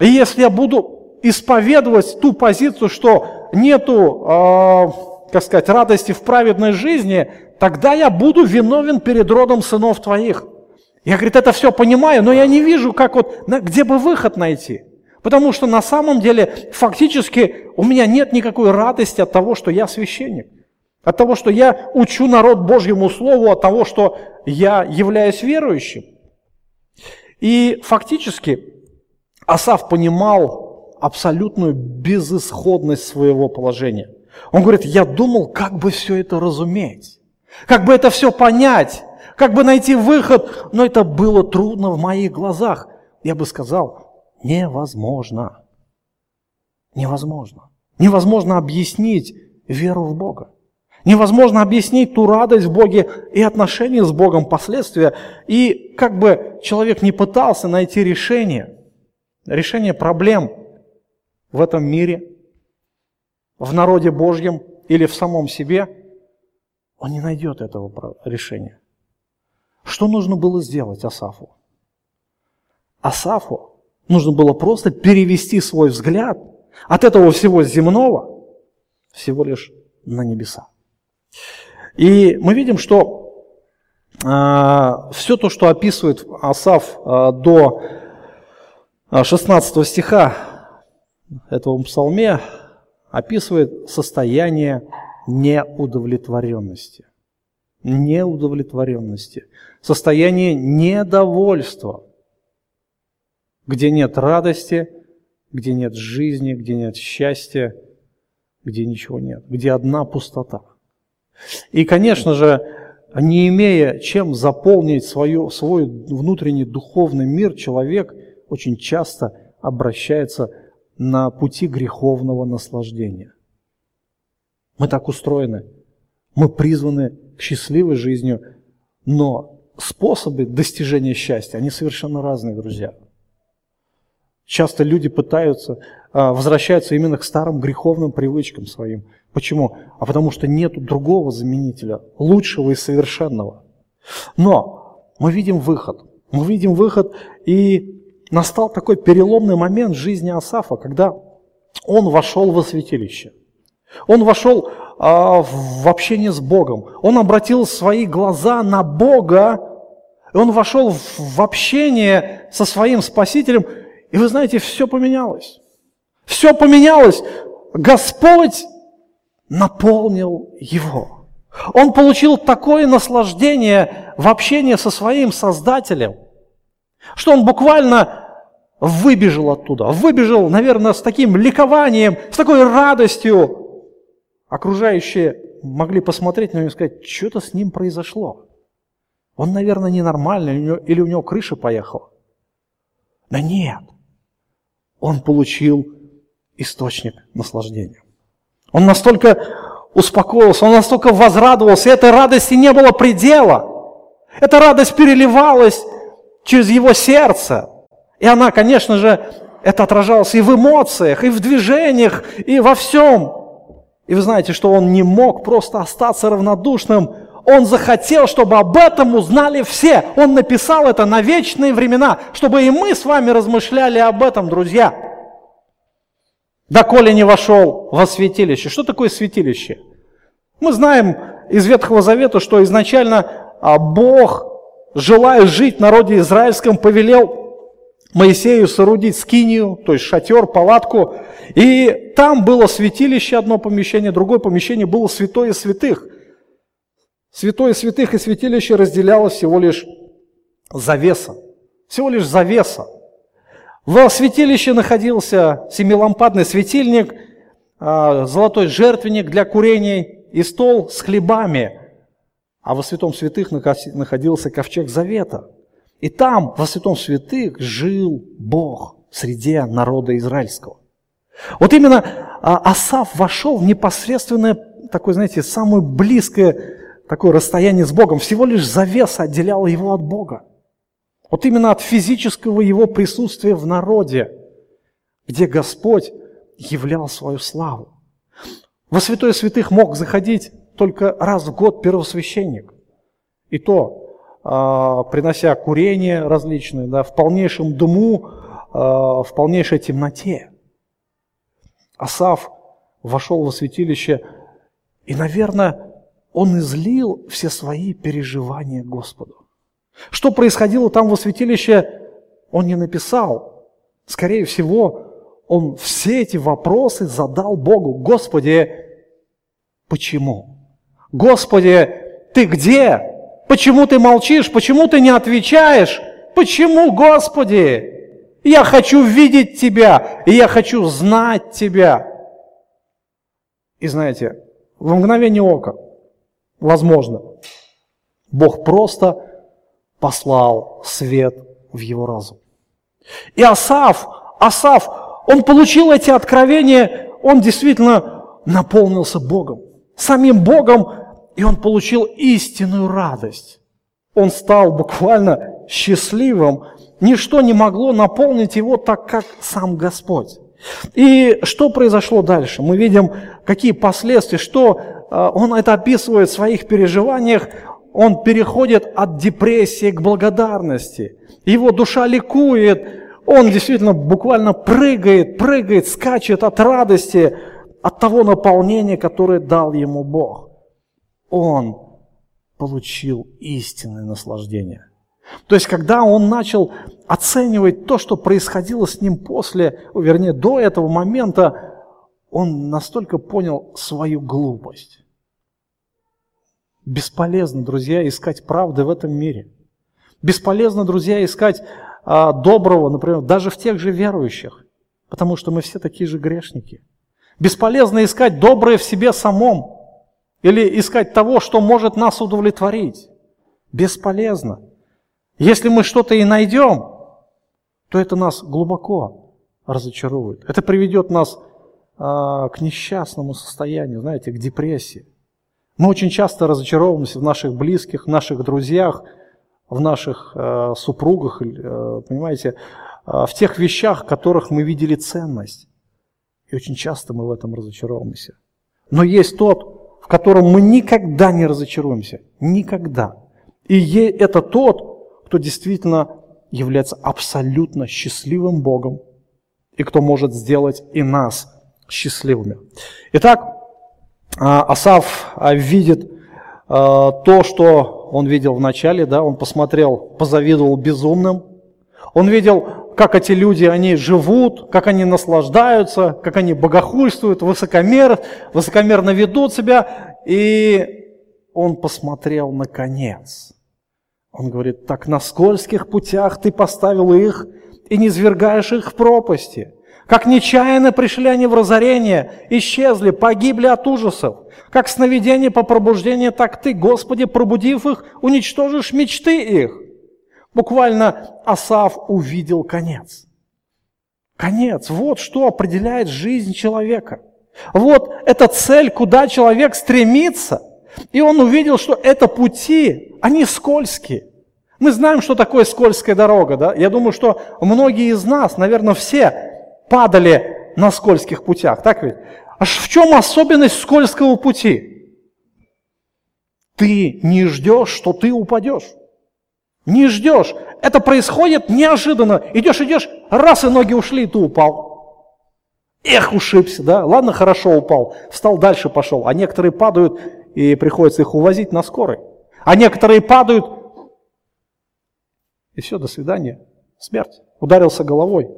и если я буду исповедовать ту позицию, что нету, э, как сказать, радости в праведной жизни, тогда я буду виновен перед родом сынов твоих. Я, говорит, это все понимаю, но я не вижу, как вот, где бы выход найти. Потому что на самом деле фактически у меня нет никакой радости от того, что я священник. От того, что я учу народ Божьему Слову, от того, что я являюсь верующим. И фактически Асав понимал абсолютную безысходность своего положения. Он говорит, я думал, как бы все это разуметь, как бы это все понять, как бы найти выход, но это было трудно в моих глазах. Я бы сказал, невозможно. Невозможно. Невозможно объяснить веру в Бога. Невозможно объяснить ту радость в Боге и отношения с Богом, последствия. И как бы человек не пытался найти решение, решение проблем в этом мире, в народе Божьем или в самом себе, он не найдет этого решения. Что нужно было сделать Асафу? Асафу нужно было просто перевести свой взгляд от этого всего земного всего лишь на небеса. И мы видим, что э, все то, что описывает Асав э, до 16 стиха этого псалме, описывает состояние неудовлетворенности. Неудовлетворенности. Состояние недовольства, где нет радости, где нет жизни, где нет счастья, где ничего нет, где одна пустота. И, конечно же, не имея чем заполнить свою, свой внутренний духовный мир, человек очень часто обращается на пути греховного наслаждения. Мы так устроены. Мы призваны к счастливой жизни, но способы достижения счастья, они совершенно разные, друзья. Часто люди пытаются, а, возвращаются именно к старым греховным привычкам своим. Почему? А потому что нет другого заменителя, лучшего и совершенного. Но мы видим выход. Мы видим выход, и настал такой переломный момент в жизни Асафа, когда он вошел во святилище. Он вошел а, в общение с Богом. Он обратил свои глаза на Бога, и он вошел в общение со своим Спасителем, и вы знаете, все поменялось. Все поменялось. Господь наполнил его. Он получил такое наслаждение в общении со своим Создателем, что он буквально выбежал оттуда. Выбежал, наверное, с таким ликованием, с такой радостью. Окружающие могли посмотреть на него и сказать, что-то с ним произошло. Он, наверное, ненормальный, или у него крыша поехала. Да нет он получил источник наслаждения. Он настолько успокоился, он настолько возрадовался, и этой радости не было предела. Эта радость переливалась через его сердце. И она, конечно же, это отражалось и в эмоциях, и в движениях, и во всем. И вы знаете, что он не мог просто остаться равнодушным. Он захотел, чтобы об этом узнали все. Он написал это на вечные времена, чтобы и мы с вами размышляли об этом, друзья. Доколе не вошел во святилище. Что такое святилище? Мы знаем из Ветхого Завета, что изначально а, Бог, желая жить в народе израильском, повелел Моисею соорудить скинию, то есть шатер, палатку. И там было святилище, одно помещение, другое помещение было святое святых. Святое святых и святилище разделялось всего лишь завеса. Всего лишь завеса. В святилище находился семилампадный светильник, а, золотой жертвенник для курения и стол с хлебами. А во святом святых находился ковчег завета. И там, во святом святых, жил Бог среди народа израильского. Вот именно а, Асав вошел в непосредственное, такое, знаете, самое близкое такое расстояние с Богом. Всего лишь завеса отделяла его от Бога. Вот именно от физического его присутствия в народе, где Господь являл свою славу. Во святое святых мог заходить только раз в год первосвященник. И то, а, принося курение различные, да, в полнейшем дыму, а, в полнейшей темноте. Асав вошел во святилище, и, наверное, он излил все свои переживания Господу. Что происходило там во святилище, он не написал. Скорее всего, он все эти вопросы задал Богу. Господи, почему? Господи, ты где? Почему ты молчишь? Почему ты не отвечаешь? Почему, Господи? Я хочу видеть Тебя, и я хочу знать Тебя. И знаете, в мгновение ока, возможно, Бог просто послал свет в его разум. И Асав, Асав, он получил эти откровения, он действительно наполнился Богом, самим Богом, и он получил истинную радость. Он стал буквально счастливым. Ничто не могло наполнить его так, как сам Господь. И что произошло дальше? Мы видим, какие последствия, что он это описывает в своих переживаниях, он переходит от депрессии к благодарности. Его душа ликует, он действительно буквально прыгает, прыгает, скачет от радости, от того наполнения, которое дал ему Бог. Он получил истинное наслаждение. То есть, когда он начал оценивать то, что происходило с ним после, вернее, до этого момента, он настолько понял свою глупость. Бесполезно, друзья, искать правды в этом мире. Бесполезно, друзья, искать а, доброго, например, даже в тех же верующих, потому что мы все такие же грешники. Бесполезно искать доброе в себе самом или искать того, что может нас удовлетворить. Бесполезно. Если мы что-то и найдем, то это нас глубоко разочарует. Это приведет нас а, к несчастному состоянию, знаете, к депрессии. Мы очень часто разочаровываемся в наших близких, в наших друзьях, в наших э, супругах, э, понимаете, э, в тех вещах, в которых мы видели ценность. И очень часто мы в этом разочаровываемся. Но есть тот, в котором мы никогда не разочаруемся. Никогда. И это тот, кто действительно является абсолютно счастливым Богом и кто может сделать и нас счастливыми. Итак, Асав а, видит а, то, что он видел в начале, да, он посмотрел, позавидовал безумным, он видел, как эти люди, они живут, как они наслаждаются, как они богохульствуют, высокомер, высокомерно ведут себя, и он посмотрел на конец. Он говорит, так на скользких путях ты поставил их и не свергаешь их в пропасти. Как нечаянно пришли они в разорение, исчезли, погибли от ужасов. Как сновидение по пробуждению, так ты, Господи, пробудив их, уничтожишь мечты их. Буквально Асав увидел конец. Конец. Вот что определяет жизнь человека. Вот эта цель, куда человек стремится. И он увидел, что это пути, они скользкие. Мы знаем, что такое скользкая дорога. Да? Я думаю, что многие из нас, наверное, все падали на скользких путях, так ведь? А в чем особенность скользкого пути? Ты не ждешь, что ты упадешь. Не ждешь. Это происходит неожиданно. Идешь, идешь, раз и ноги ушли, и ты упал. Эх, ушибся, да? Ладно, хорошо упал. Встал дальше, пошел. А некоторые падают, и приходится их увозить на скорой. А некоторые падают, и все, до свидания. Смерть. Ударился головой.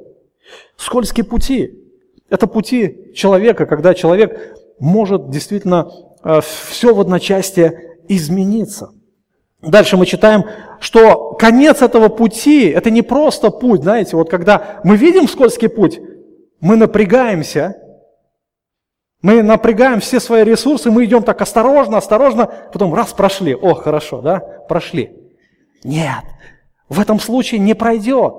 Скользкие пути – это пути человека, когда человек может действительно э, все в одночасье измениться. Дальше мы читаем, что конец этого пути – это не просто путь, знаете, вот когда мы видим скользкий путь, мы напрягаемся, мы напрягаем все свои ресурсы, мы идем так осторожно, осторожно, потом раз прошли, о, хорошо, да, прошли. Нет, в этом случае не пройдет.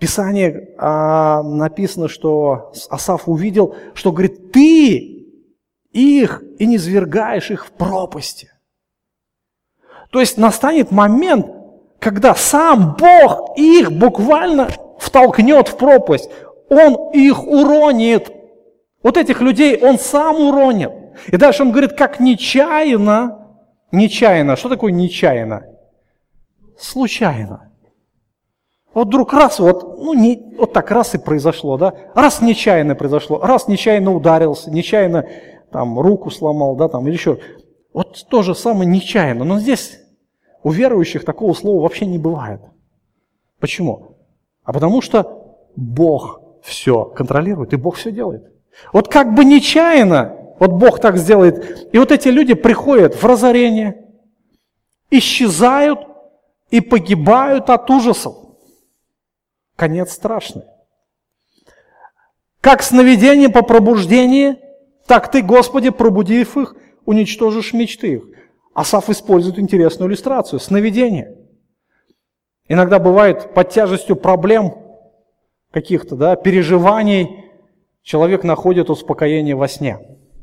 Писание а, написано, что Асаф увидел, что говорит, ты их и не свергаешь их в пропасти. То есть настанет момент, когда сам Бог их буквально втолкнет в пропасть. Он их уронит. Вот этих людей он сам уронит. И дальше он говорит, как нечаянно, нечаянно, что такое нечаянно? Случайно. Вот вдруг раз, вот, ну, не, вот так раз и произошло, да? Раз нечаянно произошло, раз нечаянно ударился, нечаянно там руку сломал, да, там, или еще. Вот то же самое нечаянно. Но здесь у верующих такого слова вообще не бывает. Почему? А потому что Бог все контролирует, и Бог все делает. Вот как бы нечаянно, вот Бог так сделает, и вот эти люди приходят в разорение, исчезают и погибают от ужасов. Конец страшный. Как сновидение по пробуждении, так ты, Господи, пробудив их, уничтожишь мечты их. Асаф использует интересную иллюстрацию. Сновидение. Иногда бывает под тяжестью проблем каких-то, да, переживаний, человек находит успокоение во сне.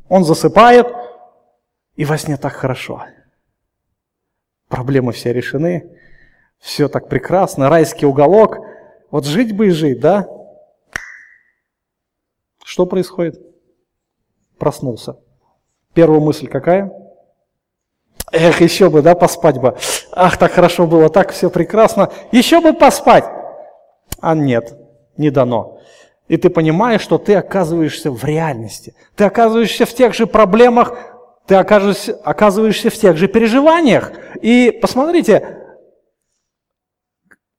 Он засыпает, и во сне так хорошо. Проблемы все решены, все так прекрасно, райский уголок – вот жить бы и жить, да? Что происходит? Проснулся. Первая мысль какая? Эх, еще бы, да, поспать бы. Ах, так хорошо было, так все прекрасно. Еще бы поспать. А нет, не дано. И ты понимаешь, что ты оказываешься в реальности. Ты оказываешься в тех же проблемах, ты оказываешься, оказываешься в тех же переживаниях. И посмотрите,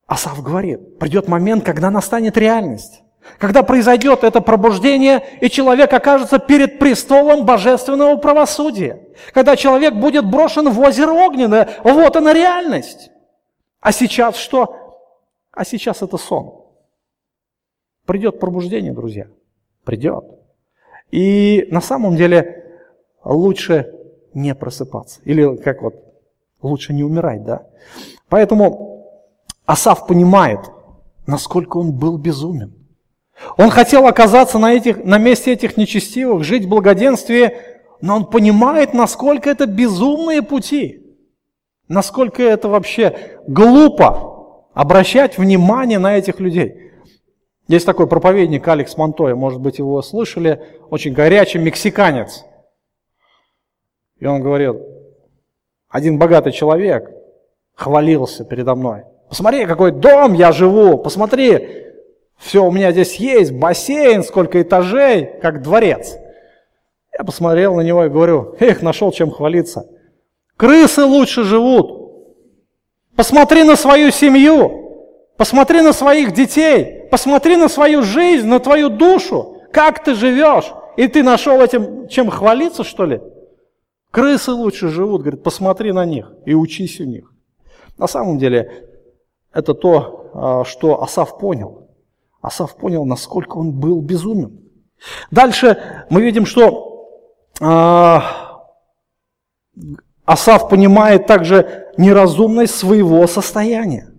Асав говорит, придет момент, когда настанет реальность. Когда произойдет это пробуждение, и человек окажется перед престолом божественного правосудия. Когда человек будет брошен в озеро огненное, вот она реальность. А сейчас что? А сейчас это сон. Придет пробуждение, друзья. Придет. И на самом деле лучше не просыпаться. Или как вот, лучше не умирать, да? Поэтому Асав понимает, насколько он был безумен. Он хотел оказаться на, этих, на месте этих нечестивых, жить в благоденствии, но он понимает, насколько это безумные пути, насколько это вообще глупо обращать внимание на этих людей. Есть такой проповедник Алекс Монтоя, может быть, его слышали, очень горячий мексиканец. И он говорил, один богатый человек хвалился передо мной. Посмотри, какой дом я живу, посмотри, все, у меня здесь есть бассейн, сколько этажей, как дворец. Я посмотрел на него и говорю, эх, нашел чем хвалиться. Крысы лучше живут. Посмотри на свою семью, посмотри на своих детей, посмотри на свою жизнь, на твою душу, как ты живешь. И ты нашел этим чем хвалиться, что ли? Крысы лучше живут, говорит, посмотри на них и учись у них. На самом деле, это то, а, что Асав понял. Асав понял, насколько он был безумен. Дальше мы видим, что э, Асав понимает также неразумность своего состояния.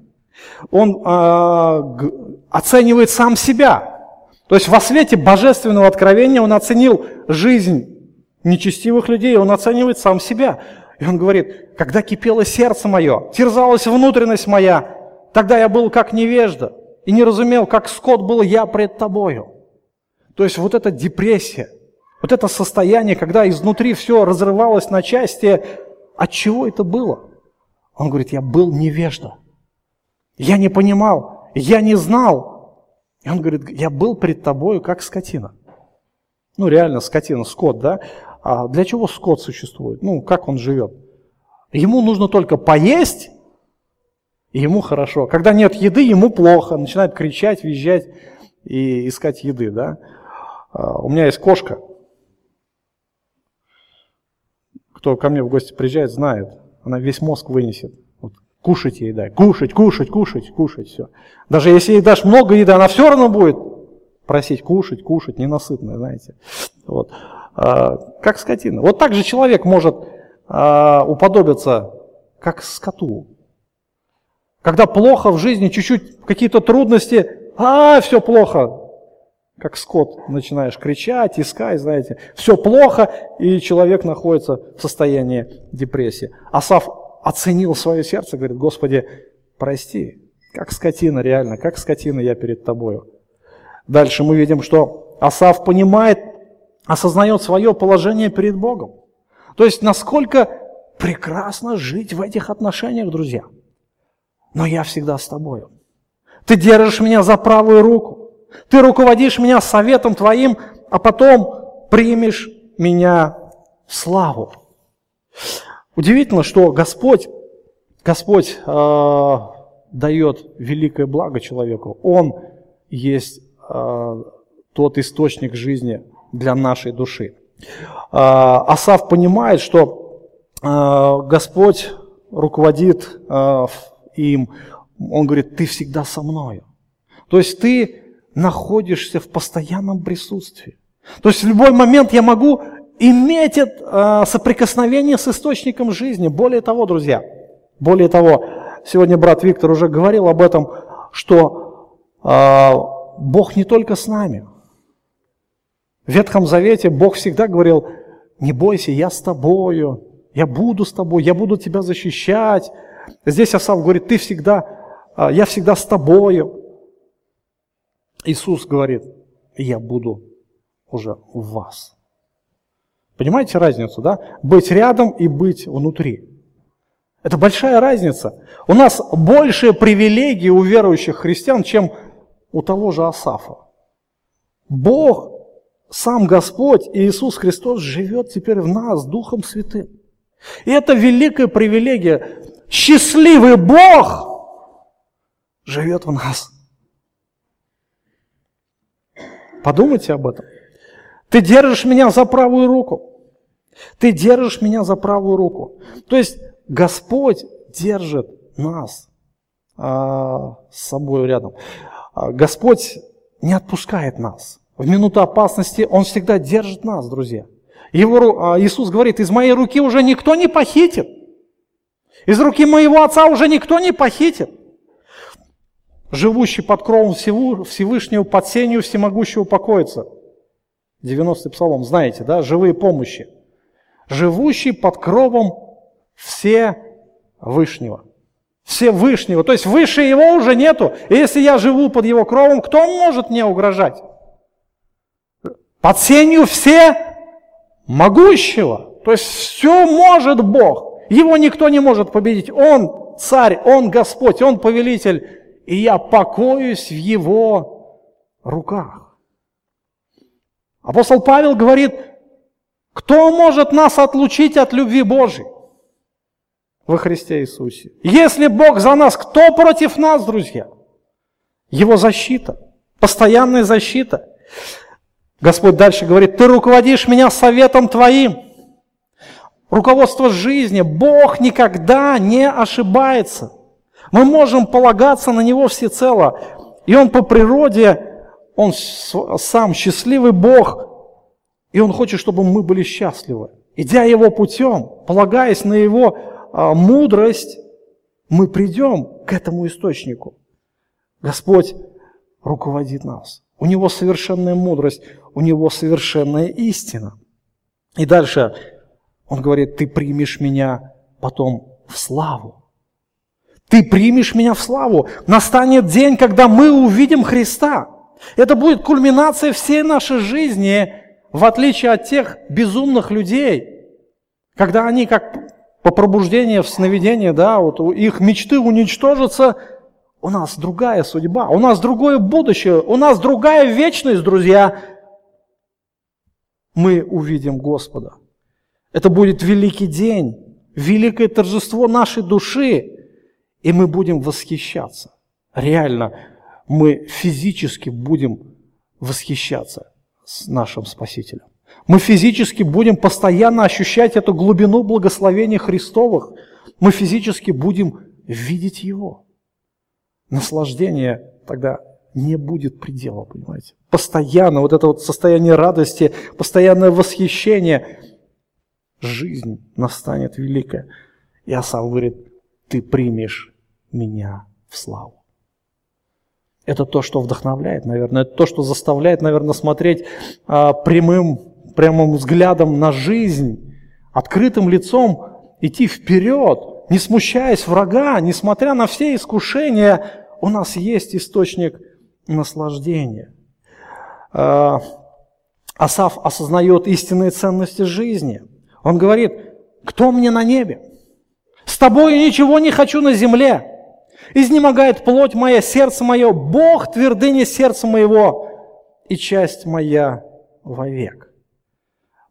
Он э, оценивает сам себя. То есть во свете божественного откровения он оценил жизнь нечестивых людей, он оценивает сам себя. И он говорит, когда кипело сердце мое, терзалась внутренность моя, тогда я был как невежда и не разумел, как скот был я пред тобою. То есть вот эта депрессия, вот это состояние, когда изнутри все разрывалось на части, от чего это было? Он говорит, я был невежда. Я не понимал, я не знал. И он говорит, я был пред тобою, как скотина. Ну, реально, скотина, скот, да? А для чего скот существует? Ну, как он живет? Ему нужно только поесть и ему хорошо. Когда нет еды, ему плохо. Начинает кричать, визжать и искать еды. Да? А, у меня есть кошка. Кто ко мне в гости приезжает, знает. Она весь мозг вынесет. Вот, кушать ей дай. Кушать, кушать, кушать, кушать. Все. Даже если ей дашь много еды, она все равно будет просить кушать, кушать, ненасытная, знаете. Вот. А, как скотина. Вот так же человек может а, уподобиться, как скоту. Когда плохо в жизни, чуть-чуть какие-то трудности, а, все плохо. Как скот начинаешь кричать, искать, знаете, все плохо, и человек находится в состоянии депрессии. Асав оценил свое сердце, говорит, Господи, прости, как скотина реально, как скотина я перед тобою. Дальше мы видим, что Асав понимает, осознает свое положение перед Богом. То есть, насколько прекрасно жить в этих отношениях, друзья – но я всегда с тобою. Ты держишь меня за правую руку. Ты руководишь меня советом твоим, а потом примешь меня в славу. Удивительно, что Господь, Господь э, дает великое благо человеку. Он есть э, тот источник жизни для нашей души. Э, Асав понимает, что э, Господь руководит э, им, он говорит, ты всегда со мною. То есть ты находишься в постоянном присутствии. То есть в любой момент я могу иметь это, соприкосновение с источником жизни. Более того, друзья, более того, сегодня брат Виктор уже говорил об этом, что э, Бог не только с нами. В Ветхом Завете Бог всегда говорил, не бойся, я с тобою, я буду с тобой, я буду тебя защищать, Здесь Асав говорит, ты всегда, а, я всегда с тобою. Иисус говорит, я буду уже в вас. Понимаете разницу, да? Быть рядом и быть внутри. Это большая разница. У нас больше привилегий у верующих христиан, чем у того же Асафа. Бог, сам Господь Иисус Христос живет теперь в нас Духом Святым. И это великая привилегия. Счастливый Бог живет в нас. Подумайте об этом. Ты держишь меня за правую руку. Ты держишь меня за правую руку. То есть Господь держит нас а, с собой рядом. А, Господь не отпускает нас. В минуту опасности Он всегда держит нас, друзья. Его, а, Иисус говорит, из моей руки уже никто не похитит. Из руки моего Отца уже никто не похитит. Живущий под кровом Всевышнего, под сенью всемогущего покоится. 90-й псалом, знаете, да, живые помощи. Живущий под кровом Всевышнего. Всевышнего. То есть выше его уже нету. И если я живу под его кровом, кто может мне угрожать? Под сенью все могущего. То есть все может Бог. Его никто не может победить. Он царь, он Господь, он повелитель. И я покоюсь в его руках. Апостол Павел говорит, кто может нас отлучить от любви Божьей? Во Христе Иисусе. Если Бог за нас, кто против нас, друзья? Его защита, постоянная защита. Господь дальше говорит, ты руководишь меня советом твоим. Руководство жизни. Бог никогда не ошибается. Мы можем полагаться на Него всецело. И Он по природе, Он сам счастливый Бог, и Он хочет, чтобы мы были счастливы. Идя Его путем, полагаясь на Его а, мудрость, мы придем к этому источнику. Господь руководит нас. У Него совершенная мудрость, у Него совершенная истина. И дальше Он говорит, ты примешь меня потом в славу. Ты примешь меня в славу. Настанет день, когда мы увидим Христа. Это будет кульминация всей нашей жизни, в отличие от тех безумных людей, когда они как по пробуждению в сновидении, да, вот их мечты уничтожатся, у нас другая судьба, у нас другое будущее, у нас другая вечность, друзья. Мы увидим Господа. Это будет великий день, великое торжество нашей души, и мы будем восхищаться. Реально, мы физически будем восхищаться с нашим Спасителем. Мы физически будем постоянно ощущать эту глубину благословения Христовых. Мы физически будем видеть Его. Наслаждение тогда не будет предела, понимаете? Постоянно вот это вот состояние радости, постоянное восхищение. Жизнь настанет великая. И Асав говорит, ты примешь меня в славу. Это то, что вдохновляет, наверное, это то, что заставляет, наверное, смотреть а, прямым, прямым взглядом на жизнь, открытым лицом идти вперед, не смущаясь врага, несмотря на все искушения, у нас есть источник наслаждения. А, Асав осознает истинные ценности жизни. Он говорит, кто мне на небе? С тобой ничего не хочу на земле. Изнемогает плоть моя, сердце мое, Бог твердыня сердца моего и часть моя вовек.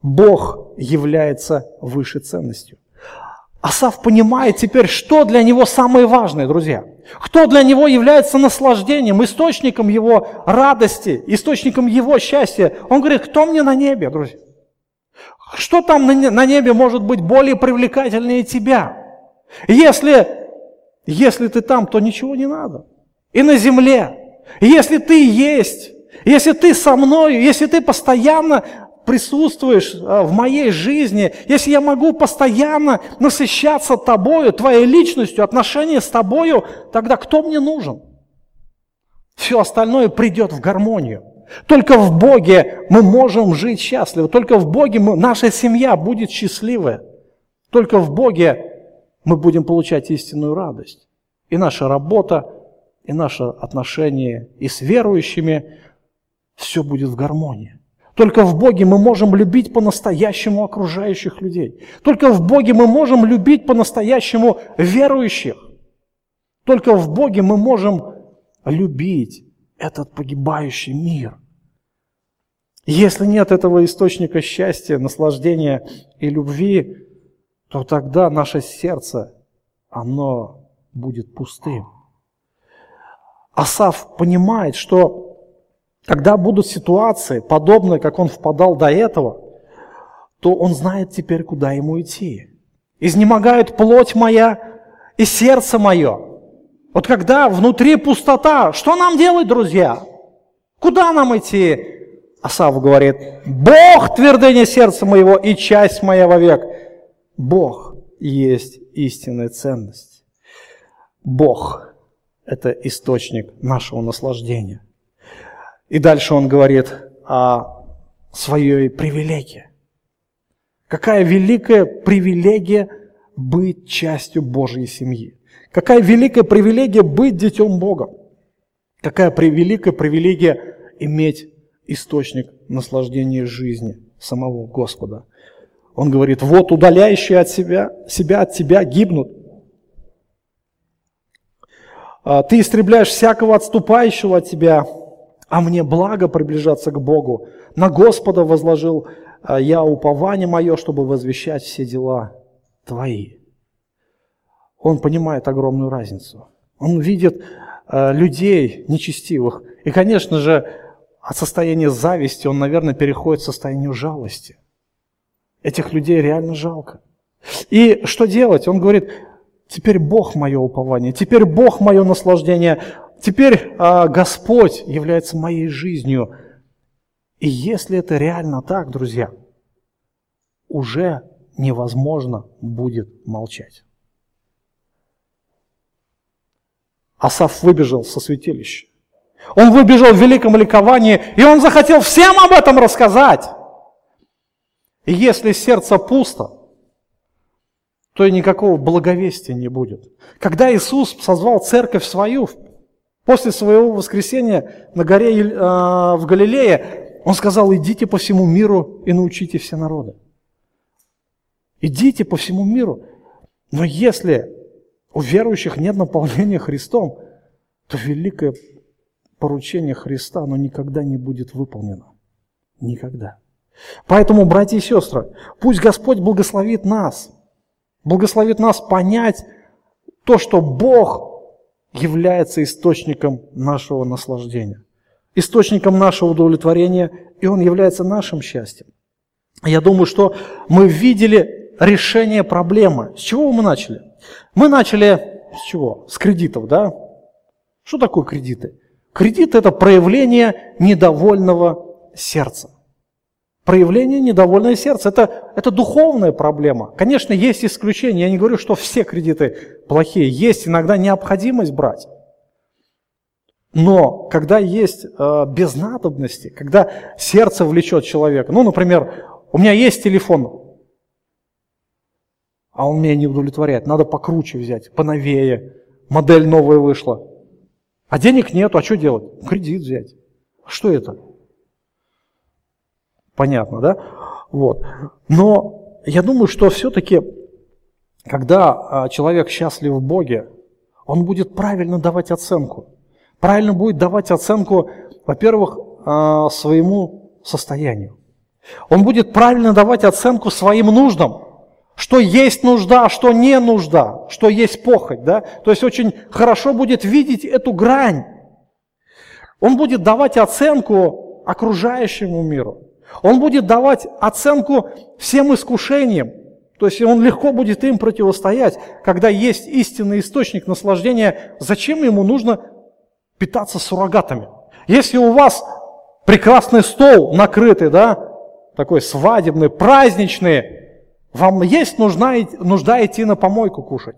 Бог является выше ценностью. Асав понимает теперь, что для него самое важное, друзья. Кто для него является наслаждением, источником его радости, источником его счастья. Он говорит, кто мне на небе, друзья? Что там на небе может быть более привлекательнее тебя? Если если ты там, то ничего не надо. И на земле. Если ты есть, если ты со мной, если ты постоянно присутствуешь а, в моей жизни, если я могу постоянно насыщаться тобою, твоей личностью, отношения с тобою, тогда кто мне нужен? Все остальное придет в гармонию. Только в Боге мы можем жить счастливо. Только в Боге мы, наша семья будет счастливая. Только в Боге мы будем получать истинную радость. И наша работа, и наше отношение и с верующими, все будет в гармонии. Только в Боге мы можем любить по-настоящему окружающих людей. Только в Боге мы можем любить по-настоящему верующих. Только в Боге мы можем любить этот погибающий мир. Если нет этого источника счастья, наслаждения и любви, то тогда наше сердце, оно будет пустым. Асав понимает, что когда будут ситуации, подобные, как он впадал до этого, то он знает теперь, куда ему идти. Изнемогает плоть моя и сердце мое. Вот когда внутри пустота, что нам делать, друзья? Куда нам идти? Асав говорит, Бог твердыня сердца моего и часть моя вовек. Бог есть истинная ценность. Бог – это источник нашего наслаждения. И дальше он говорит о своей привилегии. Какая великая привилегия быть частью Божьей семьи. Какая великая привилегия быть детем Бога. Какая великая привилегия иметь источник наслаждения жизни самого Господа. Он говорит, вот удаляющие от себя, себя от тебя гибнут. А, ты истребляешь всякого отступающего от тебя, а мне благо приближаться к Богу. На Господа возложил а, я упование мое, чтобы возвещать все дела твои. Он понимает огромную разницу. Он видит а, людей нечестивых. И, конечно же, от состояния зависти он, наверное, переходит к состоянию жалости. Этих людей реально жалко. И что делать? Он говорит, теперь Бог мое упование, теперь Бог мое наслаждение, теперь а, Господь является моей жизнью. И если это реально так, друзья, уже невозможно будет молчать. Асаф выбежал со святилища. Он выбежал в великом ликовании, и он захотел всем об этом рассказать. И если сердце пусто, то и никакого благовестия не будет. Когда Иисус созвал церковь свою, после своего воскресения на горе э, в Галилее, Он сказал, идите по всему миру и научите все народы. Идите по всему миру. Но если у верующих нет наполнения Христом, то великое поручение Христа, оно никогда не будет выполнено. Никогда. Поэтому, братья и сестры, пусть Господь благословит нас, благословит нас понять то, что Бог является источником нашего наслаждения, источником нашего удовлетворения, и Он является нашим счастьем. Я думаю, что мы видели решение проблемы. С чего мы начали? Мы начали с чего? С кредитов, да? Что такое кредиты? Кредит – это проявление недовольного сердца. Проявление недовольного сердца – это, это духовная проблема. Конечно, есть исключения. Я не говорю, что все кредиты плохие. Есть иногда необходимость брать. Но когда есть э, без надобности, когда сердце влечет человека, ну, например, у меня есть телефон, а он меня не удовлетворяет, надо покруче взять, поновее, модель новая вышла. А денег нету, а что делать? Кредит взять. Что это? Понятно, да? Вот. Но я думаю, что все-таки, когда а, человек счастлив в Боге, он будет правильно давать оценку. Правильно будет давать оценку, во-первых, а, своему состоянию. Он будет правильно давать оценку своим нуждам что есть нужда, что не нужда, что есть похоть. Да? То есть очень хорошо будет видеть эту грань. Он будет давать оценку окружающему миру. Он будет давать оценку всем искушениям. То есть он легко будет им противостоять, когда есть истинный источник наслаждения. Зачем ему нужно питаться суррогатами? Если у вас прекрасный стол накрытый, да, такой свадебный, праздничный, вам есть нужна, нужда идти на помойку кушать?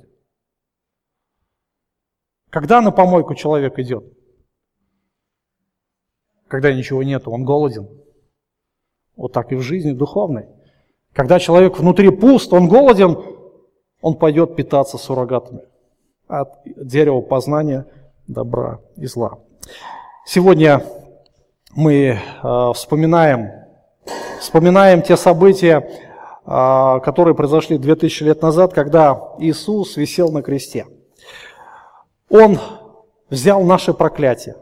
Когда на помойку человек идет? Когда ничего нету, он голоден. Вот так и в жизни духовной. Когда человек внутри пуст, он голоден, он пойдет питаться суррогатами от дерева познания добра и зла. Сегодня мы э, вспоминаем вспоминаем те события, которые произошли 2000 лет назад, когда Иисус висел на кресте. Он взял наше проклятие.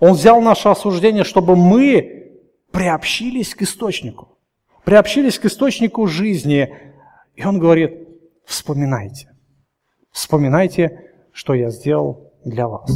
Он взял наше осуждение, чтобы мы приобщились к источнику. Приобщились к источнику жизни. И он говорит, вспоминайте. Вспоминайте, что я сделал для вас.